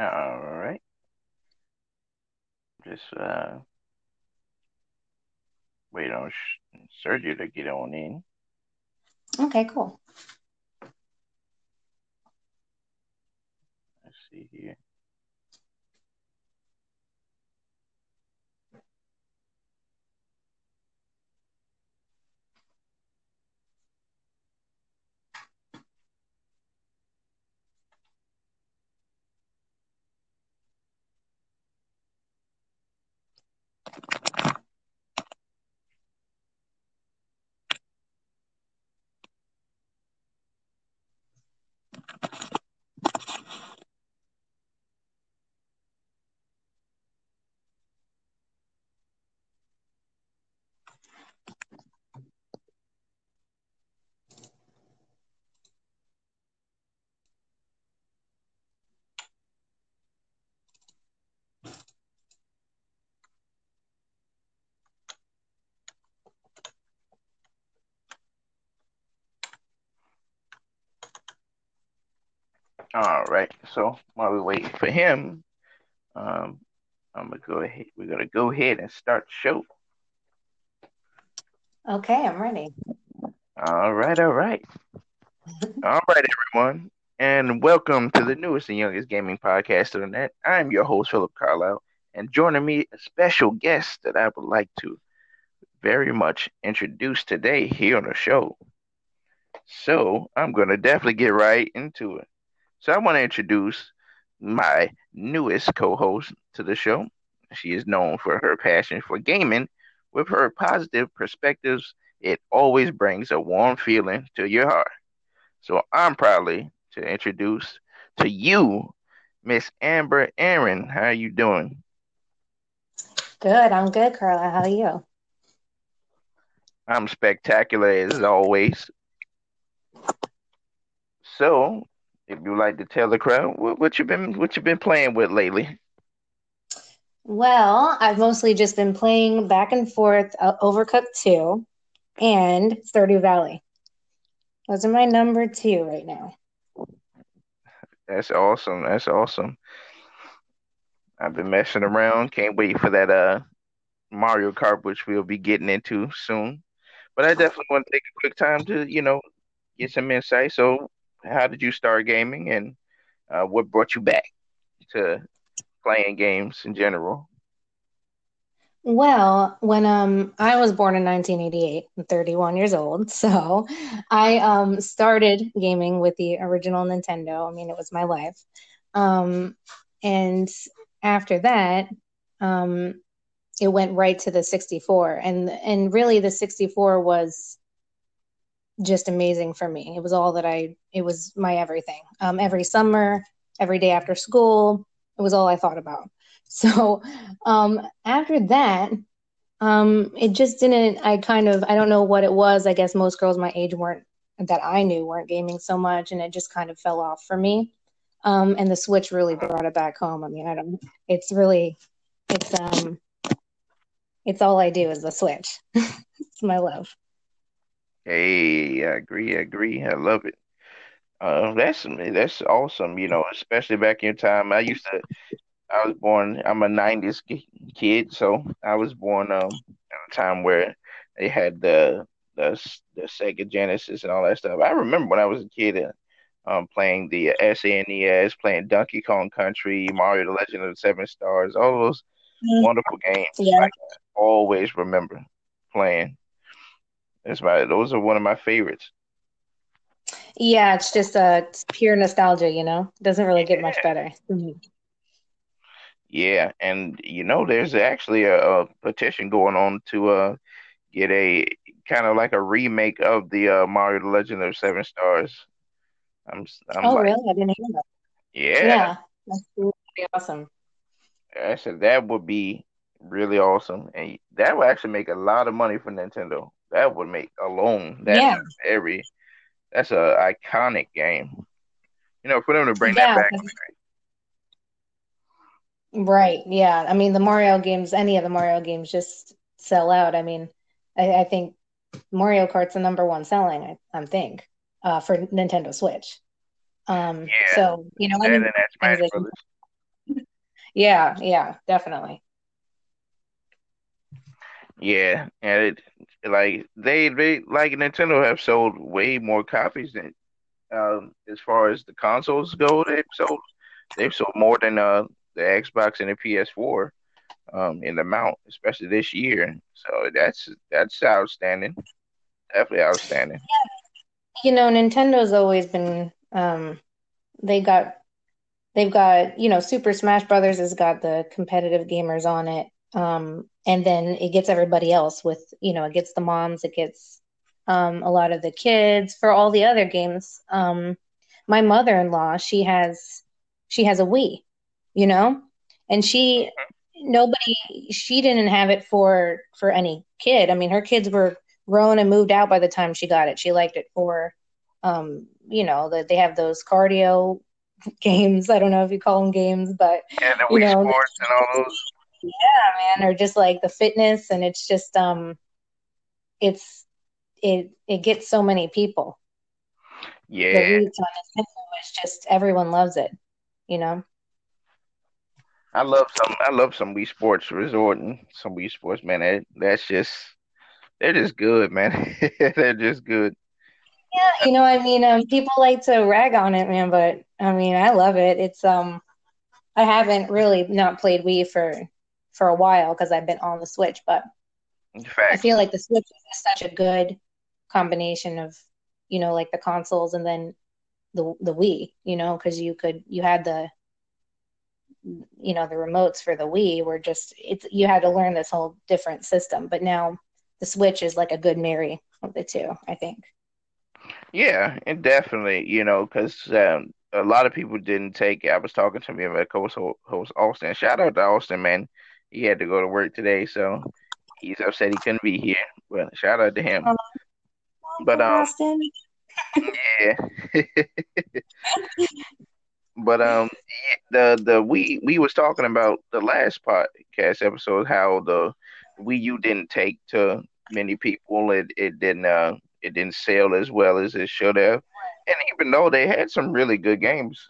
All right. Just uh, wait on Sergio to get on in. Okay, cool. Let's see here. All right. So while we wait for him, um, I'm gonna go ahead. We're gonna go ahead and start the show. Okay, I'm ready. All right, all right. all right, everyone. And welcome to the newest and youngest gaming podcast on the net. I'm your host, Philip Carlisle, and joining me, a special guest that I would like to very much introduce today here on the show. So I'm gonna definitely get right into it. So I want to introduce my newest co-host to the show. She is known for her passion for gaming. With her positive perspectives, it always brings a warm feeling to your heart. So I'm proudly to introduce to you Miss Amber Erin. How are you doing? Good. I'm good, Carla. How are you? I'm spectacular as always. So if you like to tell the crowd what, what you been what you been playing with lately. Well, I've mostly just been playing back and forth uh, Overcooked 2 and Stardew Valley. Those are my number two right now. That's awesome. That's awesome. I've been messing around. Can't wait for that uh Mario Kart, which we'll be getting into soon. But I definitely want to take a quick time to, you know, get some insight. So how did you start gaming and uh, what brought you back to playing games in general? Well, when um I was born in 1988, I'm 31 years old, so I um started gaming with the original Nintendo. I mean, it was my life. Um and after that, um it went right to the 64 and and really the 64 was just amazing for me. It was all that I, it was my everything. Um, every summer, every day after school, it was all I thought about. So um, after that, um, it just didn't, I kind of, I don't know what it was. I guess most girls my age weren't, that I knew weren't gaming so much, and it just kind of fell off for me. Um, and the Switch really brought it back home. I mean, I don't, it's really, it's, um, it's all I do is the Switch. it's my love. Hey, I agree. I agree. I love it. Uh, that's that's awesome. You know, especially back in your time. I used to. I was born. I'm a '90s kid, so I was born um at a time where they had the the the Sega Genesis and all that stuff. I remember when I was a kid, uh, um, playing the SNES, playing Donkey Kong Country, Mario: The Legend of the Seven Stars, all those mm-hmm. wonderful games. Yeah. I always remember playing. That's my those are one of my favorites. Yeah, it's just a uh, pure nostalgia, you know. Doesn't really get much better. Mm-hmm. Yeah, and you know, there's actually a, a petition going on to uh, get a kind of like a remake of the uh, Mario: The Legend of Seven Stars. I'm, I'm oh, like, really? I didn't hear that. Yeah, yeah, that's really awesome. I said that would be really awesome, and that would actually make a lot of money for Nintendo that would make alone that yeah. every that's a iconic game. You know, for them to bring yeah, that back. Right. Yeah. I mean, the Mario games, any of the Mario games, just sell out. I mean, I, I think Mario Kart's the number one selling. I, I think uh, for Nintendo Switch. Um, yeah. So you know, and then that's Smash Brothers. Yeah, yeah, definitely. Yeah, and it like they they like Nintendo have sold way more copies than um as far as the consoles go. They've sold they've sold more than uh the Xbox and the PS4 um in the amount, especially this year. So that's that's outstanding. Definitely outstanding. You know, Nintendo's always been um they got they've got, you know, Super Smash Brothers has got the competitive gamers on it. Um and then it gets everybody else with, you know, it gets the moms, it gets um a lot of the kids for all the other games. Um my mother-in-law, she has she has a Wii, you know? And she nobody she didn't have it for for any kid. I mean, her kids were grown and moved out by the time she got it. She liked it for um, you know, that they have those cardio games. I don't know if you call them games, but Yeah, the you Wii know, Sports and all those. Yeah, man, or just like the fitness and it's just um it's it it gets so many people. The Yeah, reach on Nintendo is just everyone loves it, you know? I love some I love some Wii Sports Resort and some Wii Sports, man. That, that's just they're just good, man. They're just good. Yeah, you know, I mean, um, people like to rag on it, man, but I mean, I love it. It's um, I haven't really not played Wii for for a while because I've been on the Switch, but In I feel like the Switch is such a good combination of, you know, like the consoles and then the the Wii, you know, because you could you had the you know the remotes for the Wii were just it's you had to learn this whole different system, but now the Switch is like a good marry of the two, I think. yeah, and definitely, you know, because um, a lot of people didn't take it. I was talking to me about co-host host Austin. Shout out to Austin, man. He had to go to work today, so he's upset he couldn't be here. But shout out to him. But um, yeah. But um, the the we we was talking about the last podcast episode how the Wii U didn't take to many people. It it didn't uh it didn't sell as well as it should have. And even though they had some really good games.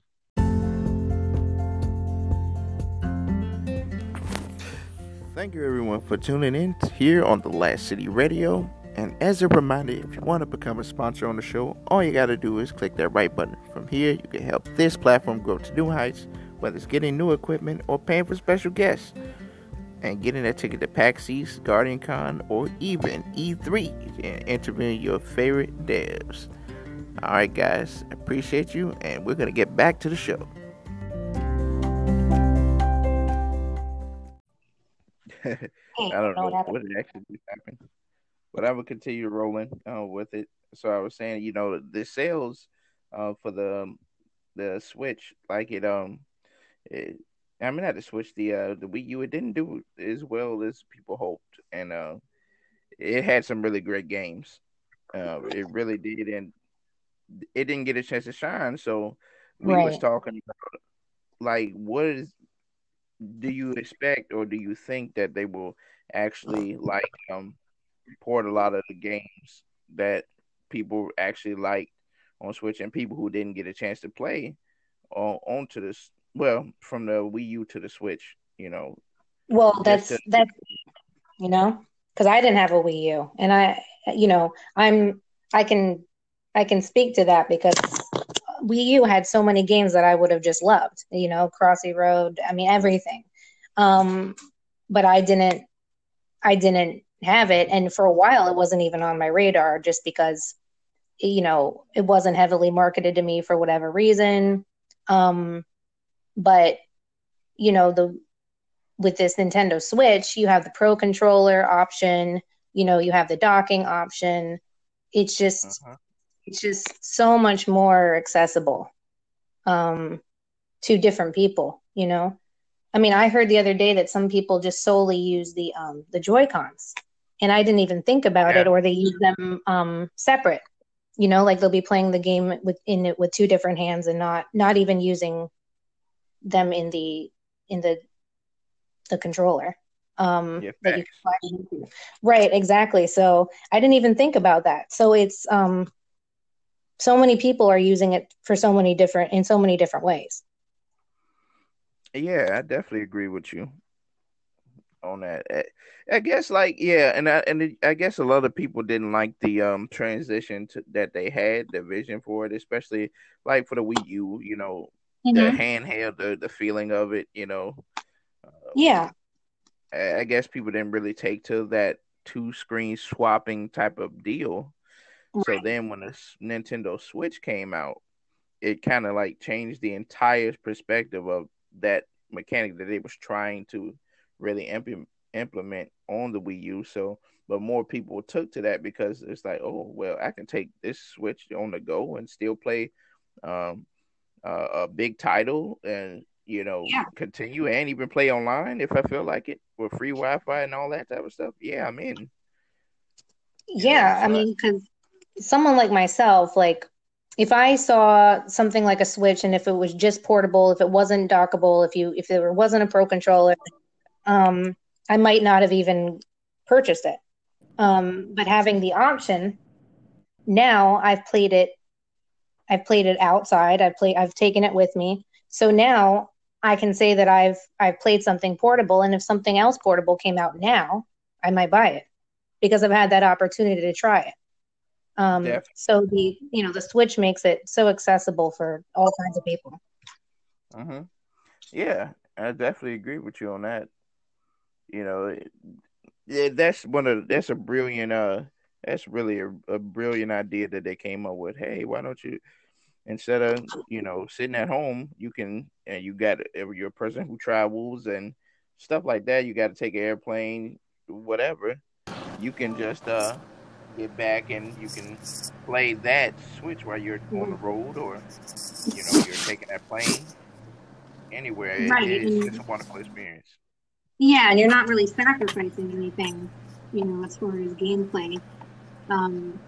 Thank you everyone for tuning in here on the Last City Radio. And as a reminder, if you want to become a sponsor on the show, all you got to do is click that right button. From here, you can help this platform grow to new heights, whether it's getting new equipment or paying for special guests, and getting a ticket to PAX East, Guardian Con, or even E3 and interviewing your favorite devs. All right, guys, appreciate you, and we're going to get back to the show. I don't know what actually happened but I would continue rolling uh, with it. So I was saying, you know, the sales uh, for the um, the Switch, like it, um, it, I mean, not the Switch, the uh, the Wii U, it didn't do as well as people hoped, and uh, it had some really great games. Uh, it really did, and it didn't get a chance to shine. So we Right. was talking about, like, what is do you expect or do you think that they will actually like um port a lot of the games that people actually liked on Switch and people who didn't get a chance to play on onto this well from the Wii U to the Switch, you know. Well, that's to, that's you know, because I didn't have a Wii U, and I, you know, I'm I can I can speak to that because Wii U had so many games that I would have just loved, you know, Crossy Road, I mean everything. Um, but I didn't I didn't have it, and for a while it wasn't even on my radar just because you know it wasn't heavily marketed to me for whatever reason. Um, but you know the with this Nintendo Switch, you have the Pro controller option, you know, you have the docking option. It's just uh-huh. It's just so much more accessible um to different people, you know. I mean, I heard the other day that some people just solely use the um the Joy-Cons. And I didn't even think about Yeah. it or they use them um separate. You know, like they'll be playing the game with in it with two different hands and not not even using them in the in the the controller um Yeah, that you can flash right exactly so i didn't even think about that so it's um so many people are using it for so many different in so many different ways Yeah, I definitely agree with you on that. I guess like yeah, and I and I guess a lot of people didn't like the um transition to, that they had, the vision for it, especially like for the Wii U. You know, mm-hmm. the handheld, the the feeling of it. You know. Uh, yeah. I guess people didn't really take to that two screen swapping type of deal. Right. So then when the Nintendo Switch came out, it kind of like changed the entire perspective of that mechanic that it was trying to really imp- implement on the Wii U. So, but more people took to that because it's like, oh, well, I can take this Switch on the go and still play um, uh, a big title and you know yeah. continue and even play online if I feel like it with free Wi-Fi and all that type of stuff. Yeah, I'm in. Yeah, so, I mean, because someone like myself, like if I saw something like a Switch and if it was just portable, if it wasn't dockable, if you if there wasn't a Pro controller, um, I might not have even purchased it. Um, but having the option, now I've played it. I've played it outside. I've played. I've taken it with me. So now I can say that I've I've played something portable, and if something else portable came out now, I might buy it because I've had that opportunity to try it. Um, so the you know the Switch makes it so accessible for all kinds of people. Mm-hmm. Yeah, I definitely agree with you on that. You know, yeah, that's one of that's a brilliant uh that's really a, a brilliant idea that they came up with. Hey, why don't you instead of you know sitting at home, you can and you got you're a person who travels and stuff like that. You got to take an airplane, whatever. You can just uh get back and you can play that switch while you're on the road or you know you're taking that plane anywhere. Right. It, it's, it's a wonderful experience. Yeah, and you're not really sacrificing anything, you know, as far as gameplay. Um,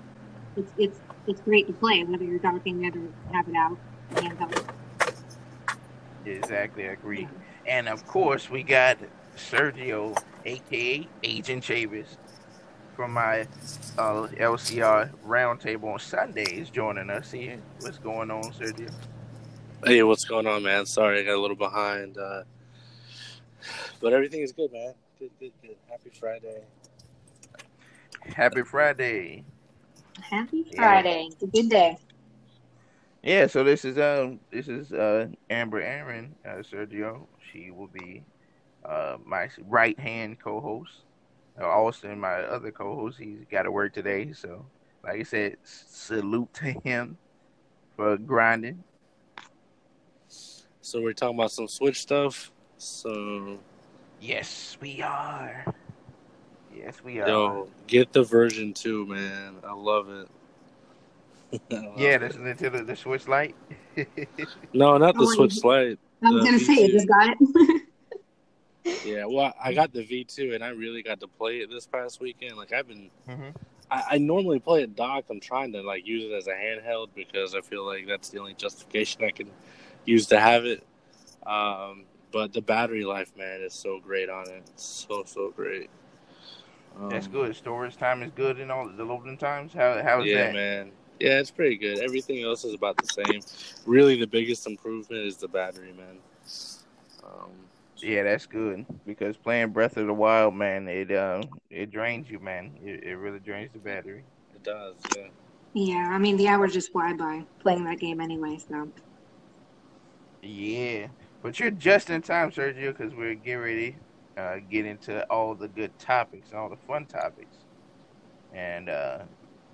it's it's it's great to play whether you're docking it or have it out handheld. Exactly, I agree. Yeah. And of course, we got Sergio, aka Agent Chavis, from my uh, LCR roundtable on Sundays, joining us here. What's going on, Sergio? Hey, what's going on, man? Sorry, I got a little behind. Uh, but everything is good, man. Good, good, good. Happy Friday. Happy Friday. Happy Friday. Yeah. good day. Yeah, so this is um this is uh Amber Erin, uh, Sergio. She will be uh my right hand co host. Uh, Austin, my other co host, he's got to work today. So like I said, salute to him for grinding. So we're talking about some Switch stuff. So Yes, we are. Yes, we are. Yo, get the version two, man. I love it. love yeah, the Nintendo the Switch Lite. no, not the oh, Switch Lite. I was gonna V2. say you just got it. yeah, well, I got the V two, and I really got to play it this past weekend. Like I've been, mm-hmm. I, I, normally play it docked. I'm trying to like use it as a handheld because I feel like that's the only justification I can use to have it. Um, but the battery life, man, is so great on it. It's so so great. Um, That's good. Storage time is good and all the loading times. How how is yeah, that? Yeah, man. Yeah, it's pretty good. Everything else is about the same. Really, the biggest improvement is the battery, man. Um, yeah, that's good because playing Breath of the Wild, man, it uh, it drains you, man. It, it really drains the battery. It does, yeah. Yeah, I mean the hours just fly by playing that game anyway. So. Yeah, but you're just in time, Sergio, because we're getting ready uh, get into all the good topics, all the fun topics, and uh,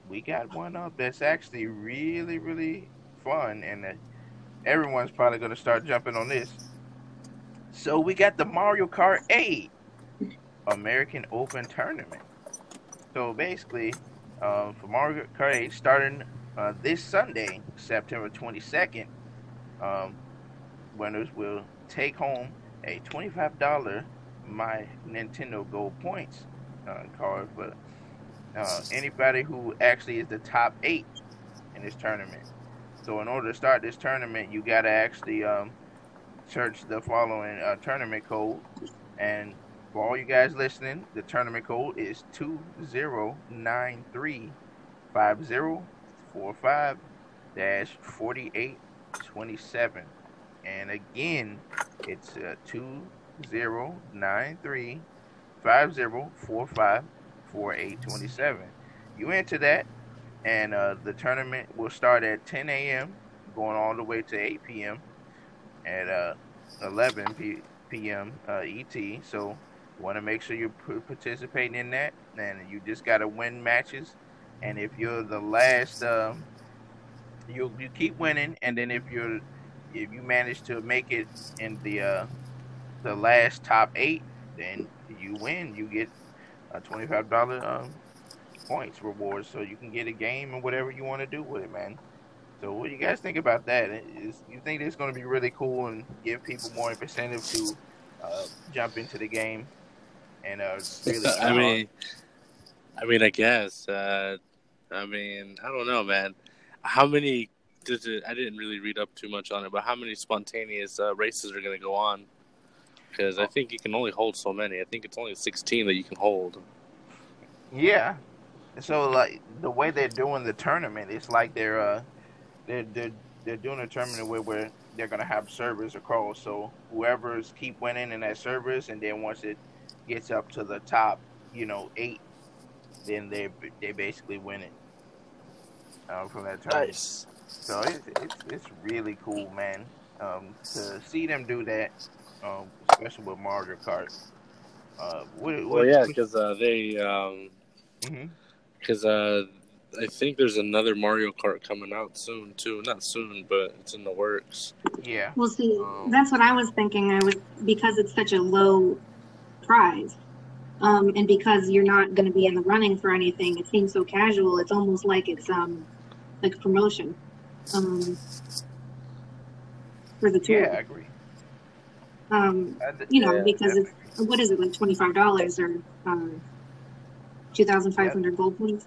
we got one up that's actually really, really fun, and uh, everyone's probably going to start jumping on this. So we got the Mario Kart 8 American Open Tournament. So basically, uh, for Mario Kart 8, starting uh, this Sunday, September 22nd, um, winners will take home a $25 My Nintendo Gold Points uh, card for uh, anybody who actually is the top eight in this tournament. So in order to start this tournament, you got to actually um, search the following uh, tournament code. And for all you guys listening, the tournament code is 20935045 4827. And again, it's uh, 2093 5045 4827. You enter that, and uh, the tournament will start at 10 a.m., going all the way to 8 p.m. at uh, 11 p- p.m. Uh, ET. So, want to make sure you're participating in that, and you just got to win matches. And if you're the last, um, you you keep winning, and then if you're if you manage to make it in the uh, the last top eight, then you win. You get a twenty five dollar um, points reward, so you can get a game and whatever you want to do with it, man. So what do you guys think about that? Is you think it's going to be really cool and give people more incentive to uh, jump into the game and uh, really? I mean, I mean, I guess. Uh, I mean, I don't know, man. How many? Does it, I didn't really read up too much on it, but how many spontaneous uh, races are going to go on? Because I think you can only hold so many. I think it's only sixteen that you can hold. Yeah, so like the way they're doing the tournament, it's like they're uh they're they're, they're doing a tournament where, where they're gonna have servers across. So whoever's keep winning in that servers, and then once it gets up to the top, you know, eight, then they they basically win it uh, from that tournament. Nice. So it's, it's it's really cool, man. Um, to see them do that, um, especially with Mario Kart. Uh, what, what, well, yeah, because uh, they um, mm-hmm because uh, I think there's another Mario Kart coming out soon too. Not soon, but it's in the works. Yeah. Well, see, um, that's what I was thinking. I was because it's such a low prize, um, and because you're not going to be in the running for anything, it seems so casual. It's almost like it's um like a promotion. Um, for the tour. Yeah, I agree. Um, you know, yeah, because it's what is it like twenty five dollars or um, 2,500 yep. gold points.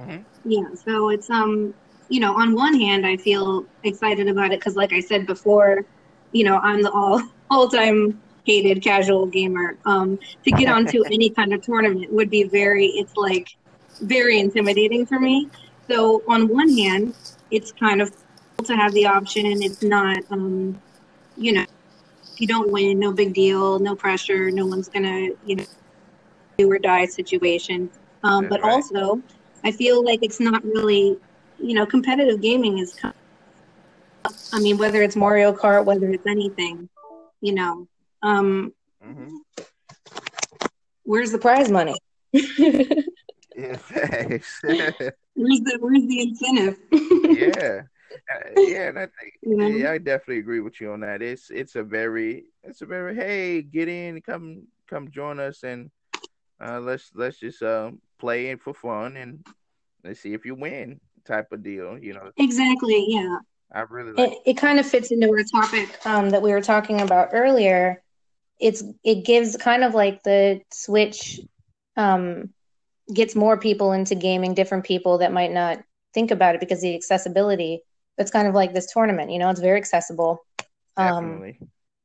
Mm-hmm. Yeah, so it's um, you know, on one hand, I feel excited about it because, like I said before, you know, I'm the all all time hated casual gamer. Um, to get onto any kind of tournament would be very, it's like very intimidating for me. So on one hand, it's kind of cool to have the option. It's not, um, you know, if you don't win, no big deal, no pressure. No one's gonna, you know, do or die situation. Um, but right. also, I feel like it's not really, you know, competitive gaming is. I mean, whether it's Mario Kart, whether it's anything, you know, um, mm-hmm. where's the prize money? yeah, thanks. where's the Where's the incentive? yeah. Uh, yeah, I think, yeah, I definitely agree with you on that. It's it's a very it's a very hey, get in, come come join us and uh, let's let's just uh, play it for fun and let's see if you win type of deal. You know. Exactly. Yeah. I really like. It, it kind of fits into our topic um, that we were talking about earlier. It's it gives kind of like the Switch um, gets more people into gaming, different people that might not think about it because the accessibility. It's kind of like this tournament. You know, it's very accessible. Um, Definitely.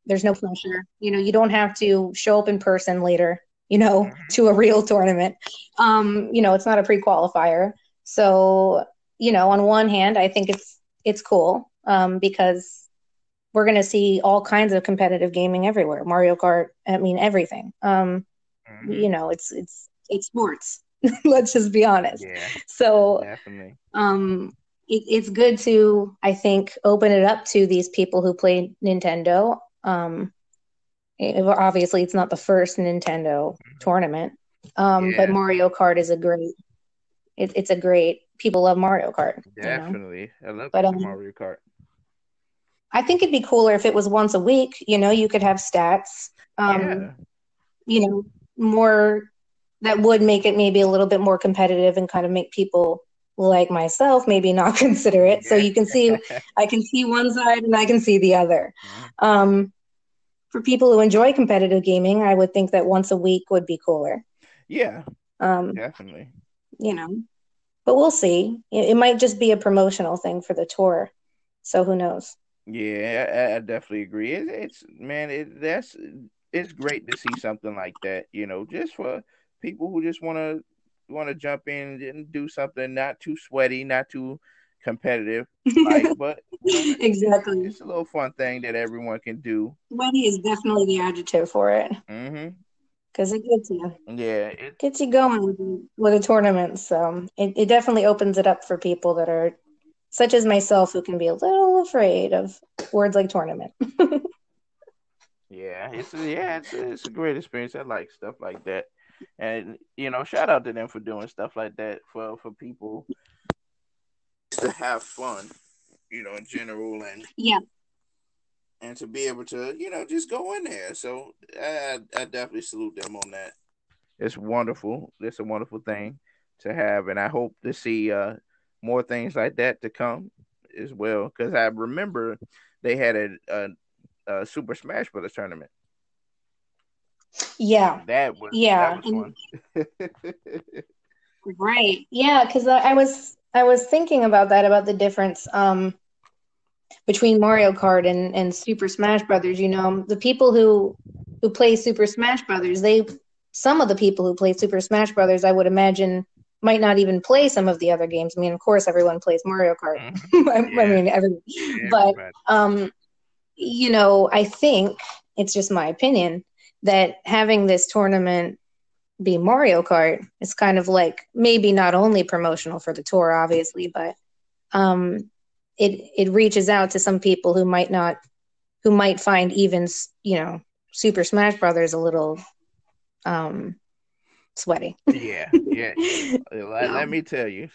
There's no pressure. You know, you don't have to show up in person later you know, mm-hmm. to a real tournament. Um, you know, it's not a pre-qualifier. So, you know, on one hand, I think it's it's cool um, because we're going to see all kinds of competitive gaming everywhere. Mario Kart, I mean, everything. Um, mm-hmm. You know, it's it's it's sports. Let's just be honest. Yeah, so definitely. Um, it, it's good to, I think, open it up to these people who play Nintendo. Um, obviously it's not the first Nintendo mm-hmm. tournament, um, yeah. but Mario Kart is a great. It, it's a great. People love Mario Kart. Definitely, you know? I love but, um, Mario Kart. I think it'd be cooler if it was once a week. You know, you could have stats. Um, yeah. You know, more that would make it maybe a little bit more competitive and kind of make people like myself maybe not consider it. So you can see, I can see one side and I can see the other. Mm-hmm. Um, for people who enjoy competitive gaming, I would think that once a week would be cooler. Yeah. Um, definitely. You know, but we'll see. It, it, might just be a promotional thing for the tour. So who knows? Yeah, I, I definitely agree. It, it's man, it, that's it's great to see something like that. You know, just for people who just want to want to jump in and do something not too sweaty, not too competitive, like, but exactly. It's a little fun thing that everyone can do. Sweaty is definitely the adjective for it. Mm-hmm. Because it gets you. Yeah, it gets you going with, with a tournament. So it, it definitely opens it up for people that are such as myself who can be a little afraid of words like tournament. yeah, it's a, yeah, it's a, it's a great experience. I like stuff like that, and you know, shout out to them for doing stuff like that for for people to have fun, you know, in general, and yeah, and to be able to, you know, just go in there. So I, I definitely salute them on that. It's wonderful. It's a wonderful thing to have, and I hope to see uh more things like that to come as well. Because I remember they had a, a, a, Super Smash Brothers tournament. Yeah, that was yeah, that was right. Yeah, because I was I was thinking about that about the difference um, between Mario Kart and and Super Smash Brothers. You know, the people who who play Super Smash Brothers, they some of the people who play Super Smash Brothers, I would imagine might not even play some of the other games. I mean, of course, everyone plays Mario Kart. Mm-hmm. I. I, mean, every, yeah, but um, you know, I think it's just my opinion that having this tournament be Mario Kart it's kind of like maybe not only promotional for the tour, obviously, but um, it it reaches out to some people who might not, who might find even you know Super Smash Brothers a little um, sweaty. yeah, yeah. let, let, me tell you,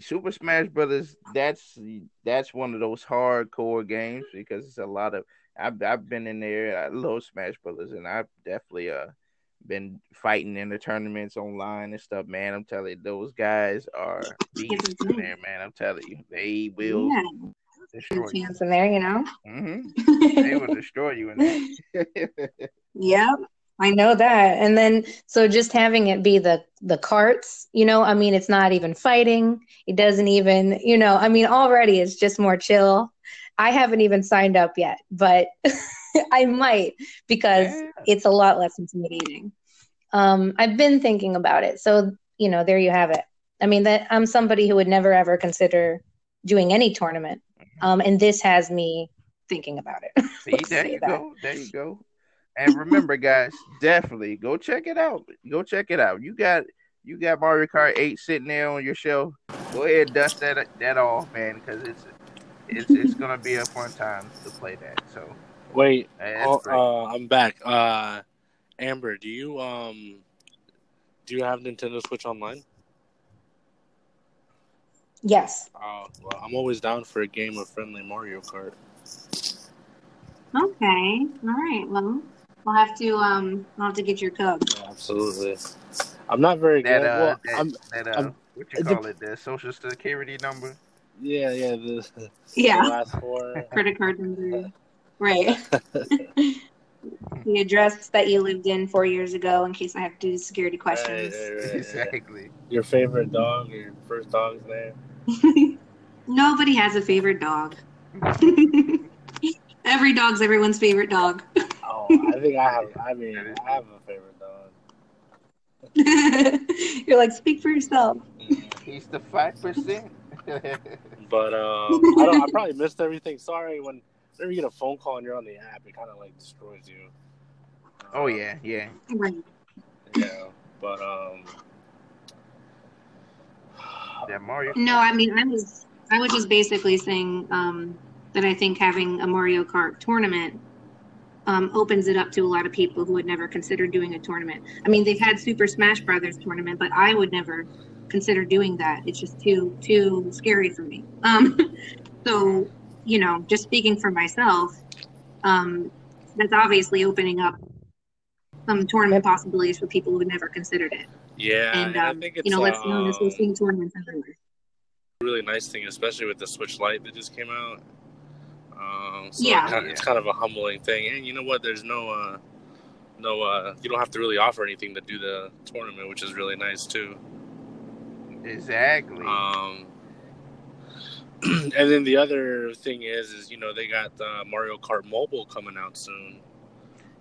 Super Smash Brothers. That's that's one of those hardcore games because it's a lot of. I've I've been in there. I love Smash Brothers, and I've definitely uh been fighting in the tournaments online and stuff. Man, I'm telling you, those guys are beasts in there. Man, I'm telling you, they will. Yeah. Destroy chance you. in there, you know. Mm-hmm. they will destroy you in there. yep. I know that. And then so just having it be the the carts, you know, I mean it's not even fighting. It doesn't even, you know, I mean already it's just more chill. I haven't even signed up yet, but I might because yeah. it's a lot less intimidating. Um I've been thinking about it. So, you know, there you have it. I mean that I'm somebody who would never ever consider doing any tournament. Mm-hmm. Um and this has me thinking about it. See, there you that. go. There you go. And remember, guys, definitely go check it out. Go check it out. You got you got Mario Kart 8 sitting there on your shelf. Go ahead, dust that that off, man, because it's it's it's gonna be a fun time to play that. So wait, oh, uh, I'm back. Uh, Amber, do you um do you have Nintendo Switch Online? Yes. Oh, well, I'm always down for a game of friendly Mario Kart. Okay. All right. Well, We'll have to um, we'll have to get your code. Yeah, absolutely. I'm not very that, good. Uh, well, that, I'm, that, uh, I'm, what you call it? The social security number. Yeah, yeah. The, yeah. The last four. Credit card number. Right. the address that you lived in four years ago, in case I have to do security questions. Right, right, right, exactly. Your favorite dog, or your first dog's name. Nobody has a favorite dog. Every dog's everyone's favorite dog. Oh, I think I have. I mean, I have a favorite dog. You're like, speak for yourself. He's the five percent. but um, I don't. I probably missed everything. Sorry. When whenever you get a phone call and you're on the app, it kind of like destroys you. Oh yeah, yeah. Right. Yeah, but um. That Mario. No, I mean, I was I was just basically saying um, that I think having a Mario Kart tournament um, opens it up to a lot of people who would never consider doing a tournament. I mean, they've had Super Smash Brothers tournament, but I would never consider doing that. It's just too too scary for me. Um, so, you know, just speaking for myself, um, that's obviously opening up some tournament possibilities for people who never considered it. Yeah, and, um, I think it's, you know, let's be honest, we're seeing tournaments everywhere. Really nice thing, especially with the Switch Lite that just came out. Um, so yeah. It kind of, it's kind of a humbling thing. And you know what? There's no, uh, no, uh, you don't have to really offer anything to do the tournament, which is really nice too. Exactly. Um, and then the other thing is, is you know they got uh, Mario Kart Mobile coming out soon.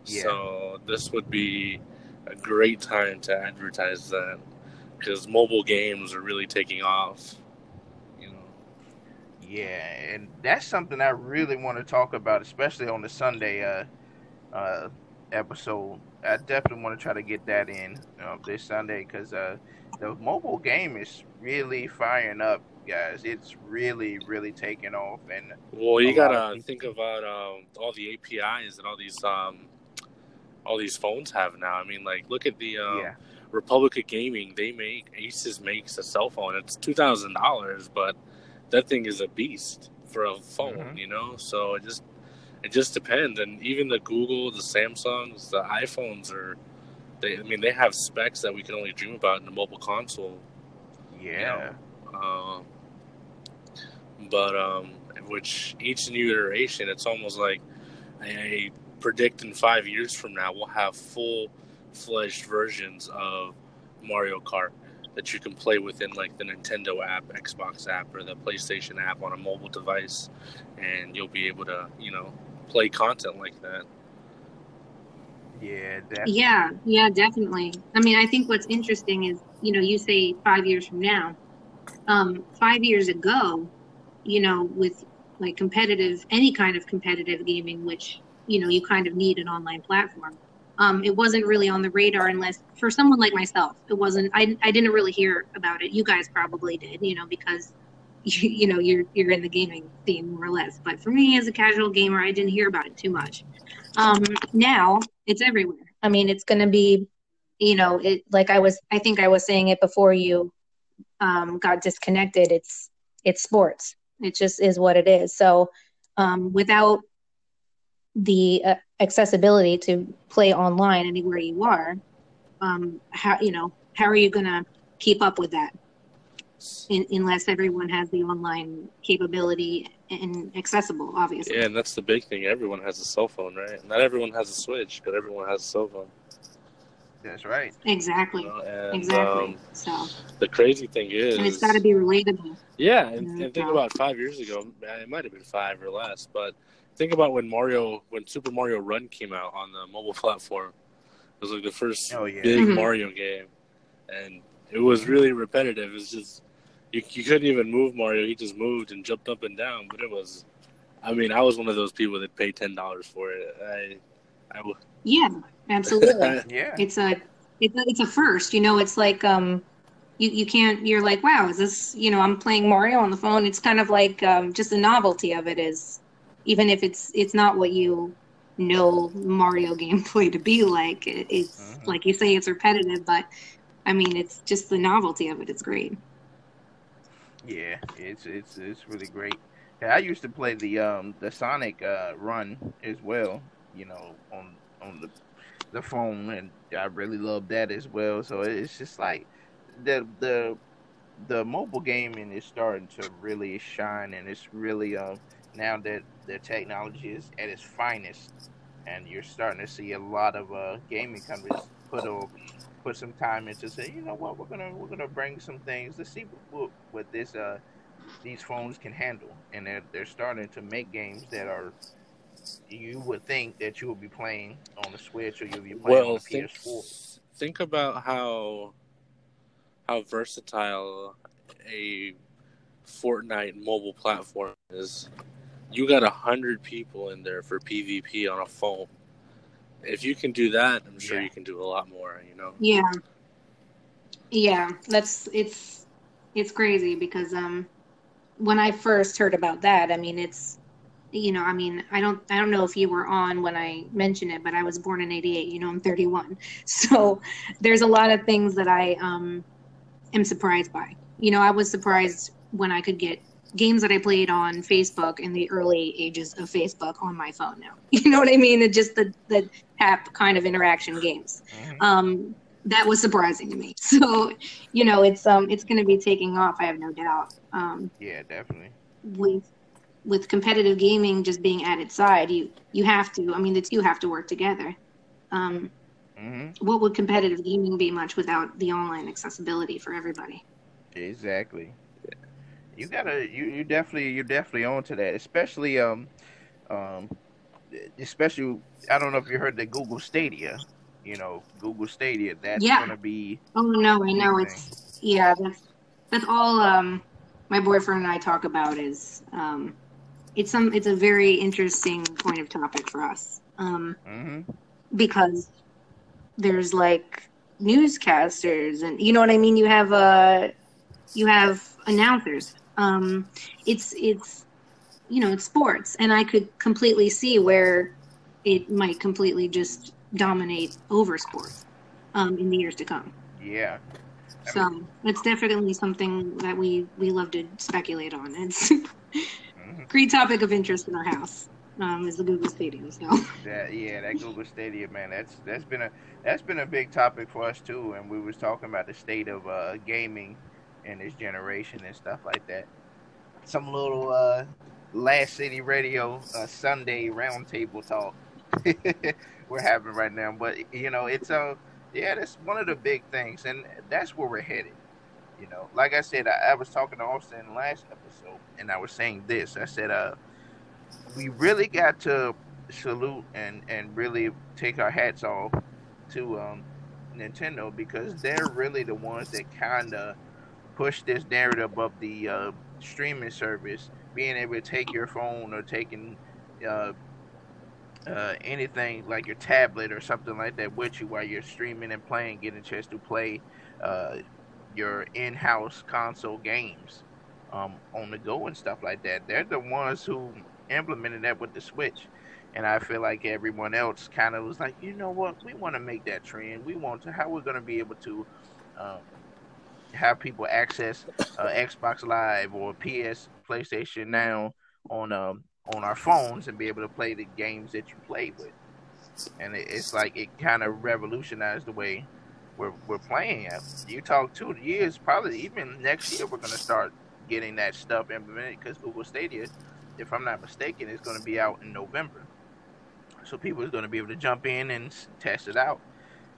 Yeah. So this would be a great time to advertise that because mobile games are really taking off. You know. Yeah, and that's something I really want to talk about, especially on the Sunday uh, uh, episode. I definitely want to try to get that in uh, this Sunday because uh, the mobile game is really firing up, guys. It's really, really taking off. And well, you gotta think about um, all the APIs and all these um, all these phones have now. I mean, like look at the um, yeah. Republic Gaming. They make Asus makes a cell phone. It's two thousand dollars, but that thing is a beast for a phone, mm-hmm. you know. So it just it just depends, and even the Google, the Samsungs, the iPhones are. They, I mean, they have specs that we can only dream about in a mobile console. Yeah. You know? Uh, but um, which each new iteration, it's almost like I predict in five years from now we'll have full fledged versions of Mario Kart that you can play within like the Nintendo app, Xbox app, or the PlayStation app on a mobile device, and you'll be able to, you know, play content like that. Yeah, definitely. Yeah, yeah, definitely. I mean, I think what's interesting is, you know, you say five years from now. Um, five years ago, you know, with like competitive, any kind of competitive gaming, which, you know, you kind of need an online platform um, it wasn't really on the radar unless for someone like myself, it wasn't. I, I didn't really hear about it. You guys probably did, you know, because you, you know you're you're in the gaming theme more or less. But for me as a casual gamer, I didn't hear about it too much. Um, now it's everywhere. I mean, it's going to be, you know, it like I was. I think I was saying it before you um, got disconnected. It's it's sports. It just is what it is. So um, without the uh, accessibility to play online anywhere you are, um, how you know how are you going to keep up with that? In, unless everyone has the online capability and accessible, obviously. Yeah, and that's the big thing. Everyone has a cell phone, right? Not everyone has a Switch, but everyone has a cell phone. That's right. Exactly. You know, and, exactly. Um, so the crazy thing is, and it's got to be relatable. Yeah, and, and think about five years ago. It might have been five or less, but think about when Mario, when Super Mario Run came out on the mobile platform. It was like the first oh, yeah. big mm-hmm. Mario game, and it was really repetitive. It's just you, you couldn't even move Mario. He just moved and jumped up and down. But it was, I mean, I was one of those people that paid ten dollars for it. I, I w- yeah, absolutely. yeah, it's a it's a, it's a first. You know, it's like um, you you can't. You're like, wow, is this? You know, I'm playing Mario on the phone. It's kind of like um, just the novelty of it is even if it's it's not what you know Mario gameplay to be like. It's uh-huh. like you say, it's repetitive, but I mean, it's just the novelty of it. It's great. Yeah, it's it's it's really great. Yeah, I used to play the um the Sonic uh, run as well. You know, on on the the phone, and I really love that as well. So it's just like the the the mobile gaming is starting to really shine, and it's really um now that the technology is at its finest, and you're starting to see a lot of uh, gaming companies put a, put some time into say, you know what, we're gonna we're gonna bring some things to see what, what this uh these phones can handle, and they're they're starting to make games that are you would think that you would be playing on the Switch or you'd be playing well, on the think, PS4. Think about how how versatile a Fortnite mobile platform is you got a hundred people in there for PvP on a phone. If you can do that, I'm sure yeah. you can do a lot more. You know. Yeah. Yeah, that's it's it's crazy because um when I first heard about that, I mean it's you know, I mean, I don't I don't know if you were on when I mentioned it, but I was born in 88, you know, I'm 31. So there's a lot of things that I um am surprised by. You know, I was surprised when I could get games that I played on Facebook in the early ages of Facebook on my phone now. You know what I mean? It just the the app kind of interaction games. Mm-hmm. Um, that was surprising to me. So, you know, it's um it's going to be taking off. I have no doubt. Um, yeah, definitely. With with competitive gaming just being at its side, you you have to. I mean, the two have to work together. Um, mm-hmm. What would competitive gaming be much without the online accessibility for everybody? Exactly you gotta you, you definitely you're definitely on to that, especially um um especially I don't know if you heard the Google Stadia. You know, Google Stadia, that's yeah. gonna be Oh no, I know it's yeah, that's that's all um my boyfriend and I talk about is um, it's some it's a very interesting point of topic for us um, mm-hmm. because there's like newscasters and you know what I mean. You have uh, you have announcers. Um, it's it's you know it's sports, and I could completely see where it might completely just dominate over sports um, in the years to come. Yeah. So it's definitely something that we we love to speculate on. It's. great topic of interest in our house. Um, is the Google Stadia. So that yeah, that Google Stadia, man, that's that's been a that's been a big topic for us too. And we was talking about the state of uh, gaming in this generation and stuff like that. Some little uh, Last City Radio uh, Sunday roundtable talk we're having right now. But you know, it's a uh, yeah, that's one of the big things, and that's where we're headed. You know, like I said, I, I was talking to Austin last episode, and I was saying this. I said, uh, we really got to salute and and really take our hats off to um, Nintendo because they're really the ones that kind of push this narrative of the uh, streaming service, being able to take your phone or taking uh, uh, anything like your tablet or something like that with you while you're streaming and playing, getting a chance to play uh, your in-house console games um, on the go and stuff like that. They're the ones who implemented that with the Switch. And I feel like everyone else kind of was like, you know what, we want to make that trend. We want to, how we're going to be able to um, have people access uh, Xbox Live or PS, PlayStation Now on um, on our phones and be able to play the games that you play with. And it's like it kind of revolutionized the way we're we're playing. You talk two years, probably even next year, we're gonna start getting that stuff implemented because Google Stadia, if I'm not mistaken, is going to be out in November. So people are going to be able to jump in and test it out.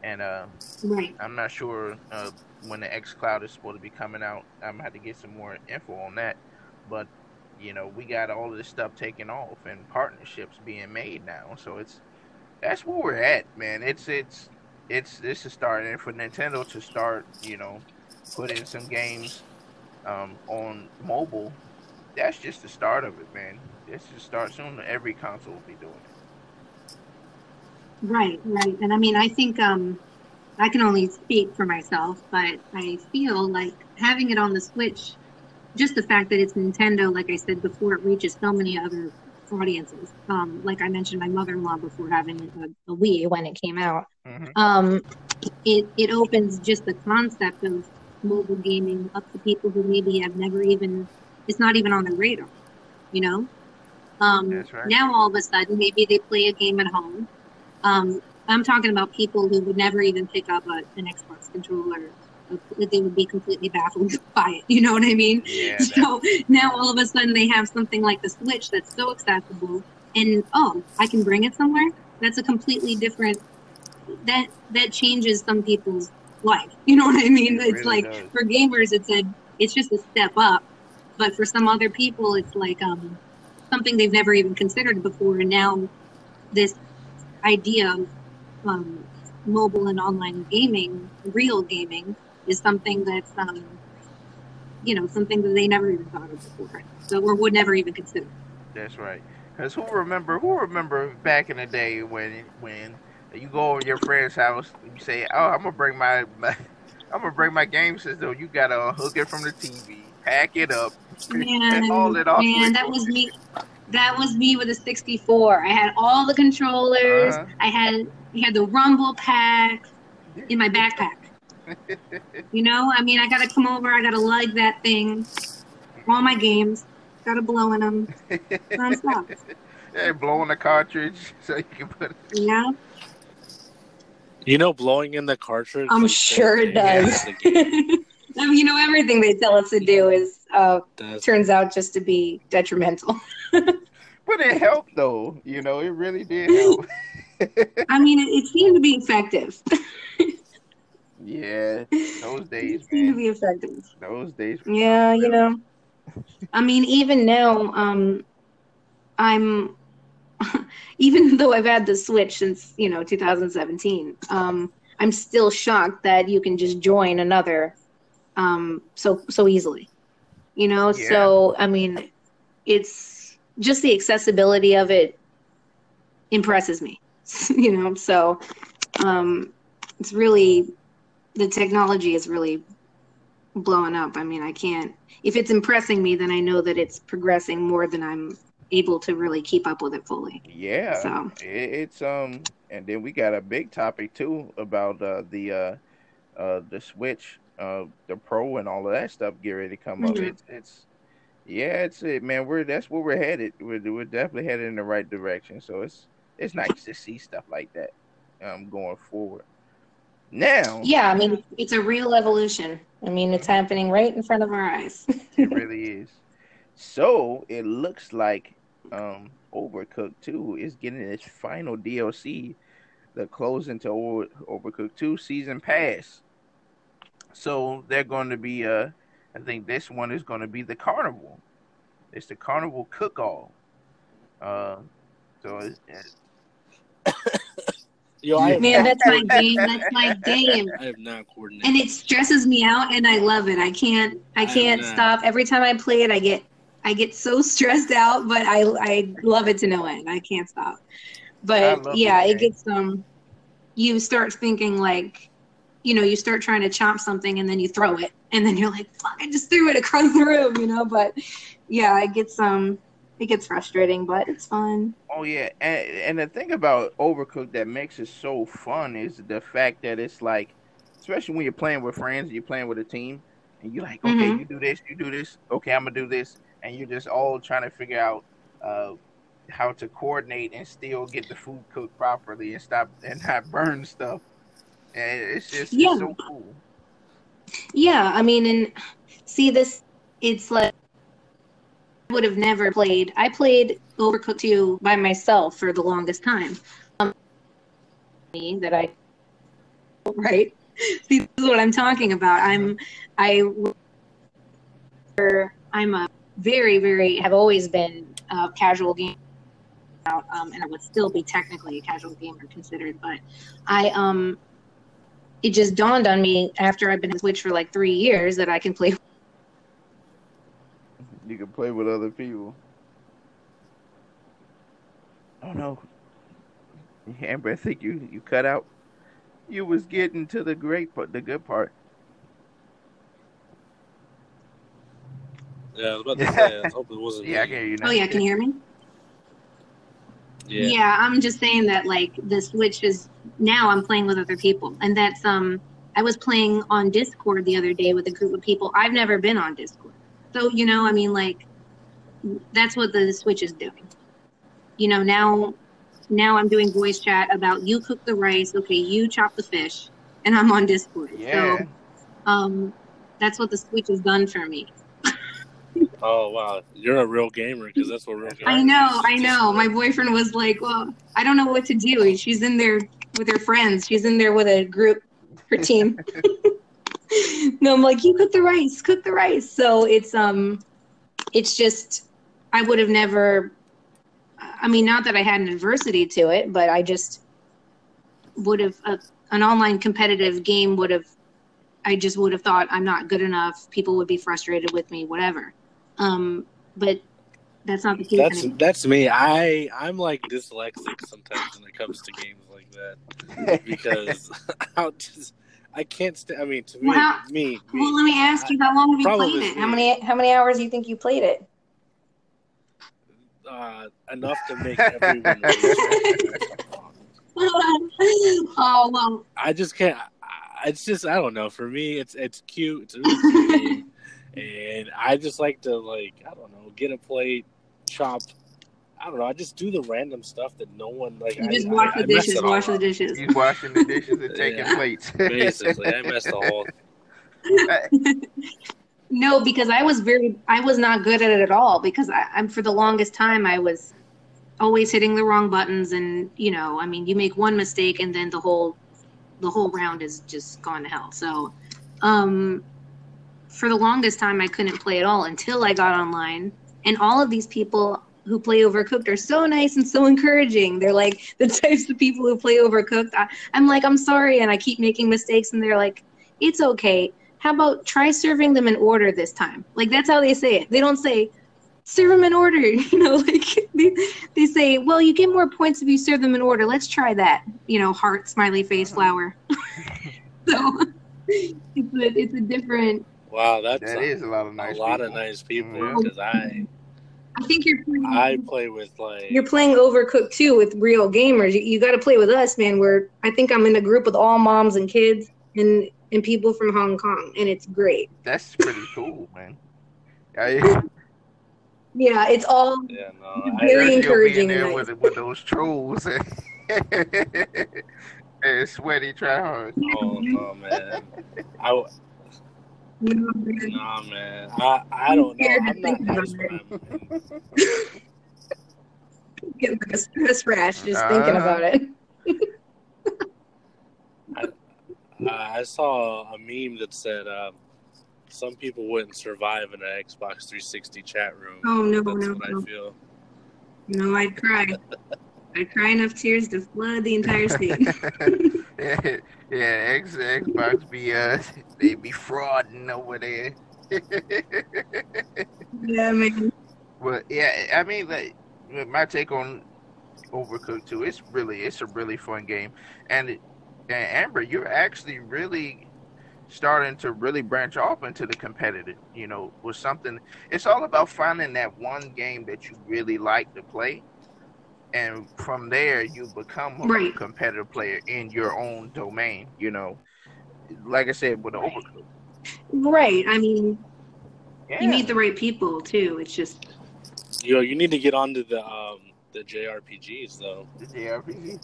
And uh, right. I'm not sure uh, when the xCloud is supposed to be coming out. I'm gonna have to get some more info on that. But you know, we got all of this stuff taken off and partnerships being made now. So it's that's where we're at, man. It's it's it's this is starting for Nintendo to start, you know, putting some games um, on mobile. That's just the start of it, man. This just start soon. Every console will be doing it. Right, right, and I mean, I think um, I can only speak for myself, but I feel like having it on the Switch just the fact that it's Nintendo, like I said before, it reaches so many other audiences. Um, like I mentioned, my mother-in-law before having a, a Wii when it came out. Mm-hmm. Um, it it opens just the concept of mobile gaming up to people who maybe have never even it's not even on their radar. You know. Um, right. Now all of a sudden, maybe they play a game at home. Um, I'm talking about people who would never even pick up a, an Xbox controller that they would be completely baffled by it. You know what I mean? Yeah, so now all of a sudden they have something like the Switch that's so accessible, and oh, I can bring it somewhere. That's a completely different. That that changes some people's life. You know what I mean? It it's really like does. for gamers, it's a it's just a step up, but for some other people, it's like um something they've never even considered before, and now this idea of um, mobile and online gaming, real gaming, is something that's um, you know something that they never even thought of before, so or would never even consider. That's right. Because who remember who remember back in the day when when you go over your friend's house, you say, "Oh, I'm gonna bring my, my I'm gonna bring my game system." You gotta unhook it from the TV, pack it up, man, and haul it off. Man, that was me. That was me with a 64. I had all the controllers. Uh-huh. I had I had the Rumble pack in my backpack. you know, I mean, I gotta come over. I gotta lug that thing. All my games, gotta blow in them nonstop. yeah, blowing the cartridge so you can put. It. Yeah. You know, blowing in the cartridge. I'm sure it does. I mean, you know, everything they tell us to do is uh, turns out just to be detrimental. but it helped, though. You know, it really did help. I mean, it, it seemed to be effective. Yeah, those days seem to be effective. Those days. Yeah, you know. I mean, even now, um, I'm even though I've had the Switch since you know 2017. Um, I'm still shocked that you can just join another um, so so easily. You know, yeah. so I mean, it's just the accessibility of it impresses me. you know, so um, it's really the technology is really blowing up. I mean, I can't. If it's impressing me, then I know that it's progressing more than I'm able to really keep up with it fully. Yeah. So it's um, and then we got a big topic too about uh, the uh, uh, the Switch, uh, the Pro, and all of that stuff get ready to come mm-hmm. up. It's it's yeah, it's it, man. We're that's where we're headed. We're we're definitely headed in the right direction. So it's it's nice to see stuff like that um going forward. Now, yeah, I mean, it's a real evolution. I mean, it's happening right in front of our eyes. it really is. So it looks like um, Overcooked 2 is getting its final DLC, the closing to Over- Overcooked 2 season pass. So they're going to be, uh, I think this one is going to be the Carnival. It's the Carnival Cook All. Uh, so it's, it's Yo, I Man, that's my game. That's my game. I have not coordinated. And it stresses me out and I love it. I can't I can't I stop. Every time I play it I get I get so stressed out, but I I love it to no end. I can't stop. But yeah, it gets um you start thinking like you know, you start trying to chop something and then you throw it and then you're like, fuck, I just threw it across the room, you know, but yeah, it gets um it gets frustrating, but it's fun. Oh yeah, and, and the thing about Overcooked that makes it so fun is the fact that it's like, especially when you're playing with friends, and you're playing with a team, and you're like, okay, mm-hmm. you do this, you do this, okay, I'm gonna do this, and you're just all trying to figure out uh, how to coordinate and still get the food cooked properly and stop and not burn stuff. And it's just yeah. It's so cool. Yeah, I mean, and see this, it's like I would have never played. I played Overcooked 2 by myself for the longest time. Um, that I right. See, this is what I'm talking about. I'm I I'm a very very have always been a casual game um, and I would still be technically a casual gamer considered, but I um it just dawned on me after I've been on Switch for like three years that I can play you can play with other people. Oh no, Amber, I think you you cut out. You was getting to the great part, the good part. Yeah, I was about to say. I hope it wasn't. yeah, I can hear you now. Oh yeah, can you hear me? Yeah. yeah, I'm just saying that like the Switch is now I'm playing with other people, and that's um I was playing on Discord the other day with a group of people. I've never been on Discord. So, you know, I mean, like, that's what the Switch is doing. You know, now now I'm doing voice chat about you cook the rice, okay, you chop the fish, and I'm on Discord. Yeah. So, um, that's what the Switch has done for me. Oh wow, you're a real gamer because that's what real. Gamers I know, I know. My boyfriend was like, "Well, I don't know what to do." She's in there with her friends. She's in there with a group, her team. no, I'm like, you cook the rice, cook the rice. So it's um, it's just I would have never. I mean, not that I had an adversity to it, but I just would have uh, an online competitive game would have. I just would have thought I'm not good enough. People would be frustrated with me, whatever. Um, but that's not the case. That's anymore. that's me. I I'm like dyslexic sometimes when it comes to games like that because I'll just I can't. St- I mean, to well, me, how, me, me, Well, let me ask you, how long have you played it? How many how many hours do you think you played it? Uh, enough to make everyone. oh well. I just can't. It's just I don't know. For me, it's it's cute. It's really cute, and I just like to like I don't know get a plate, chop I don't know. I just do the random stuff that no one like. You just I, wash I, the I dishes, wash the dishes. He's washing the dishes and taking yeah, plates. basically, I messed the whole. no, because I was very, I was not good at it at all. Because I, I'm for the longest time, I was always hitting the wrong buttons, and you know, I mean, you make one mistake, and then the whole, the whole round is just gone to hell. So, um, for the longest time, I couldn't play at all until I got online, and all of these people who play Overcooked are so nice and so encouraging. They're like the types of people who play Overcooked. I, I'm like, I'm sorry, and I keep making mistakes, and they're like, it's okay. how about try serving them in order this time? Like that's how they say it. They don't say serve them in order. You know, like they, they say, well, you get more points if you serve them in order. Let's try that. You know, heart, smiley face, uh-huh. flower. so it's a, it's a different. Wow, that's That a, is a lot of nice. a lot people. of nice people mm-hmm. because I I think you're playing, I play with like you're playing Overcooked too with real gamers. You, you got to play with us, man. We're I think I'm in a group with all moms and kids and and people from Hong Kong, and it's great. That's pretty cool, man. I, Yeah, it's all yeah no It's I, very Sergio encouraging being there with, with those trolls and, and sweaty tryhards. oh no man I you know, man. Nah man I I don't know scared to I'm not think about nice when I'm like a stress rash just thinking Uh-huh. about it. Uh, I saw a meme that said um, some people wouldn't survive in an Xbox 360 chat room. Oh no, That's no, what no, I feel. no! I'd cry. I'd cry enough tears to flood the entire state. yeah, yeah, X, Xbox be uh, they be frauding over there. yeah, man. But yeah, I mean, like my take on Overcooked too. It's really, it's a really fun game, and, it, and Amber, you're actually really starting to really branch off into the competitive. You know, with something. It's all about finding that one game that you really like to play, and from there you become a Right. competitive player in your own domain. You know, like I said with Overcooked. Right. I mean, Yeah. you meet the right people too. It's just You know, you need to get onto the um, the JRPGs though. the JRPG.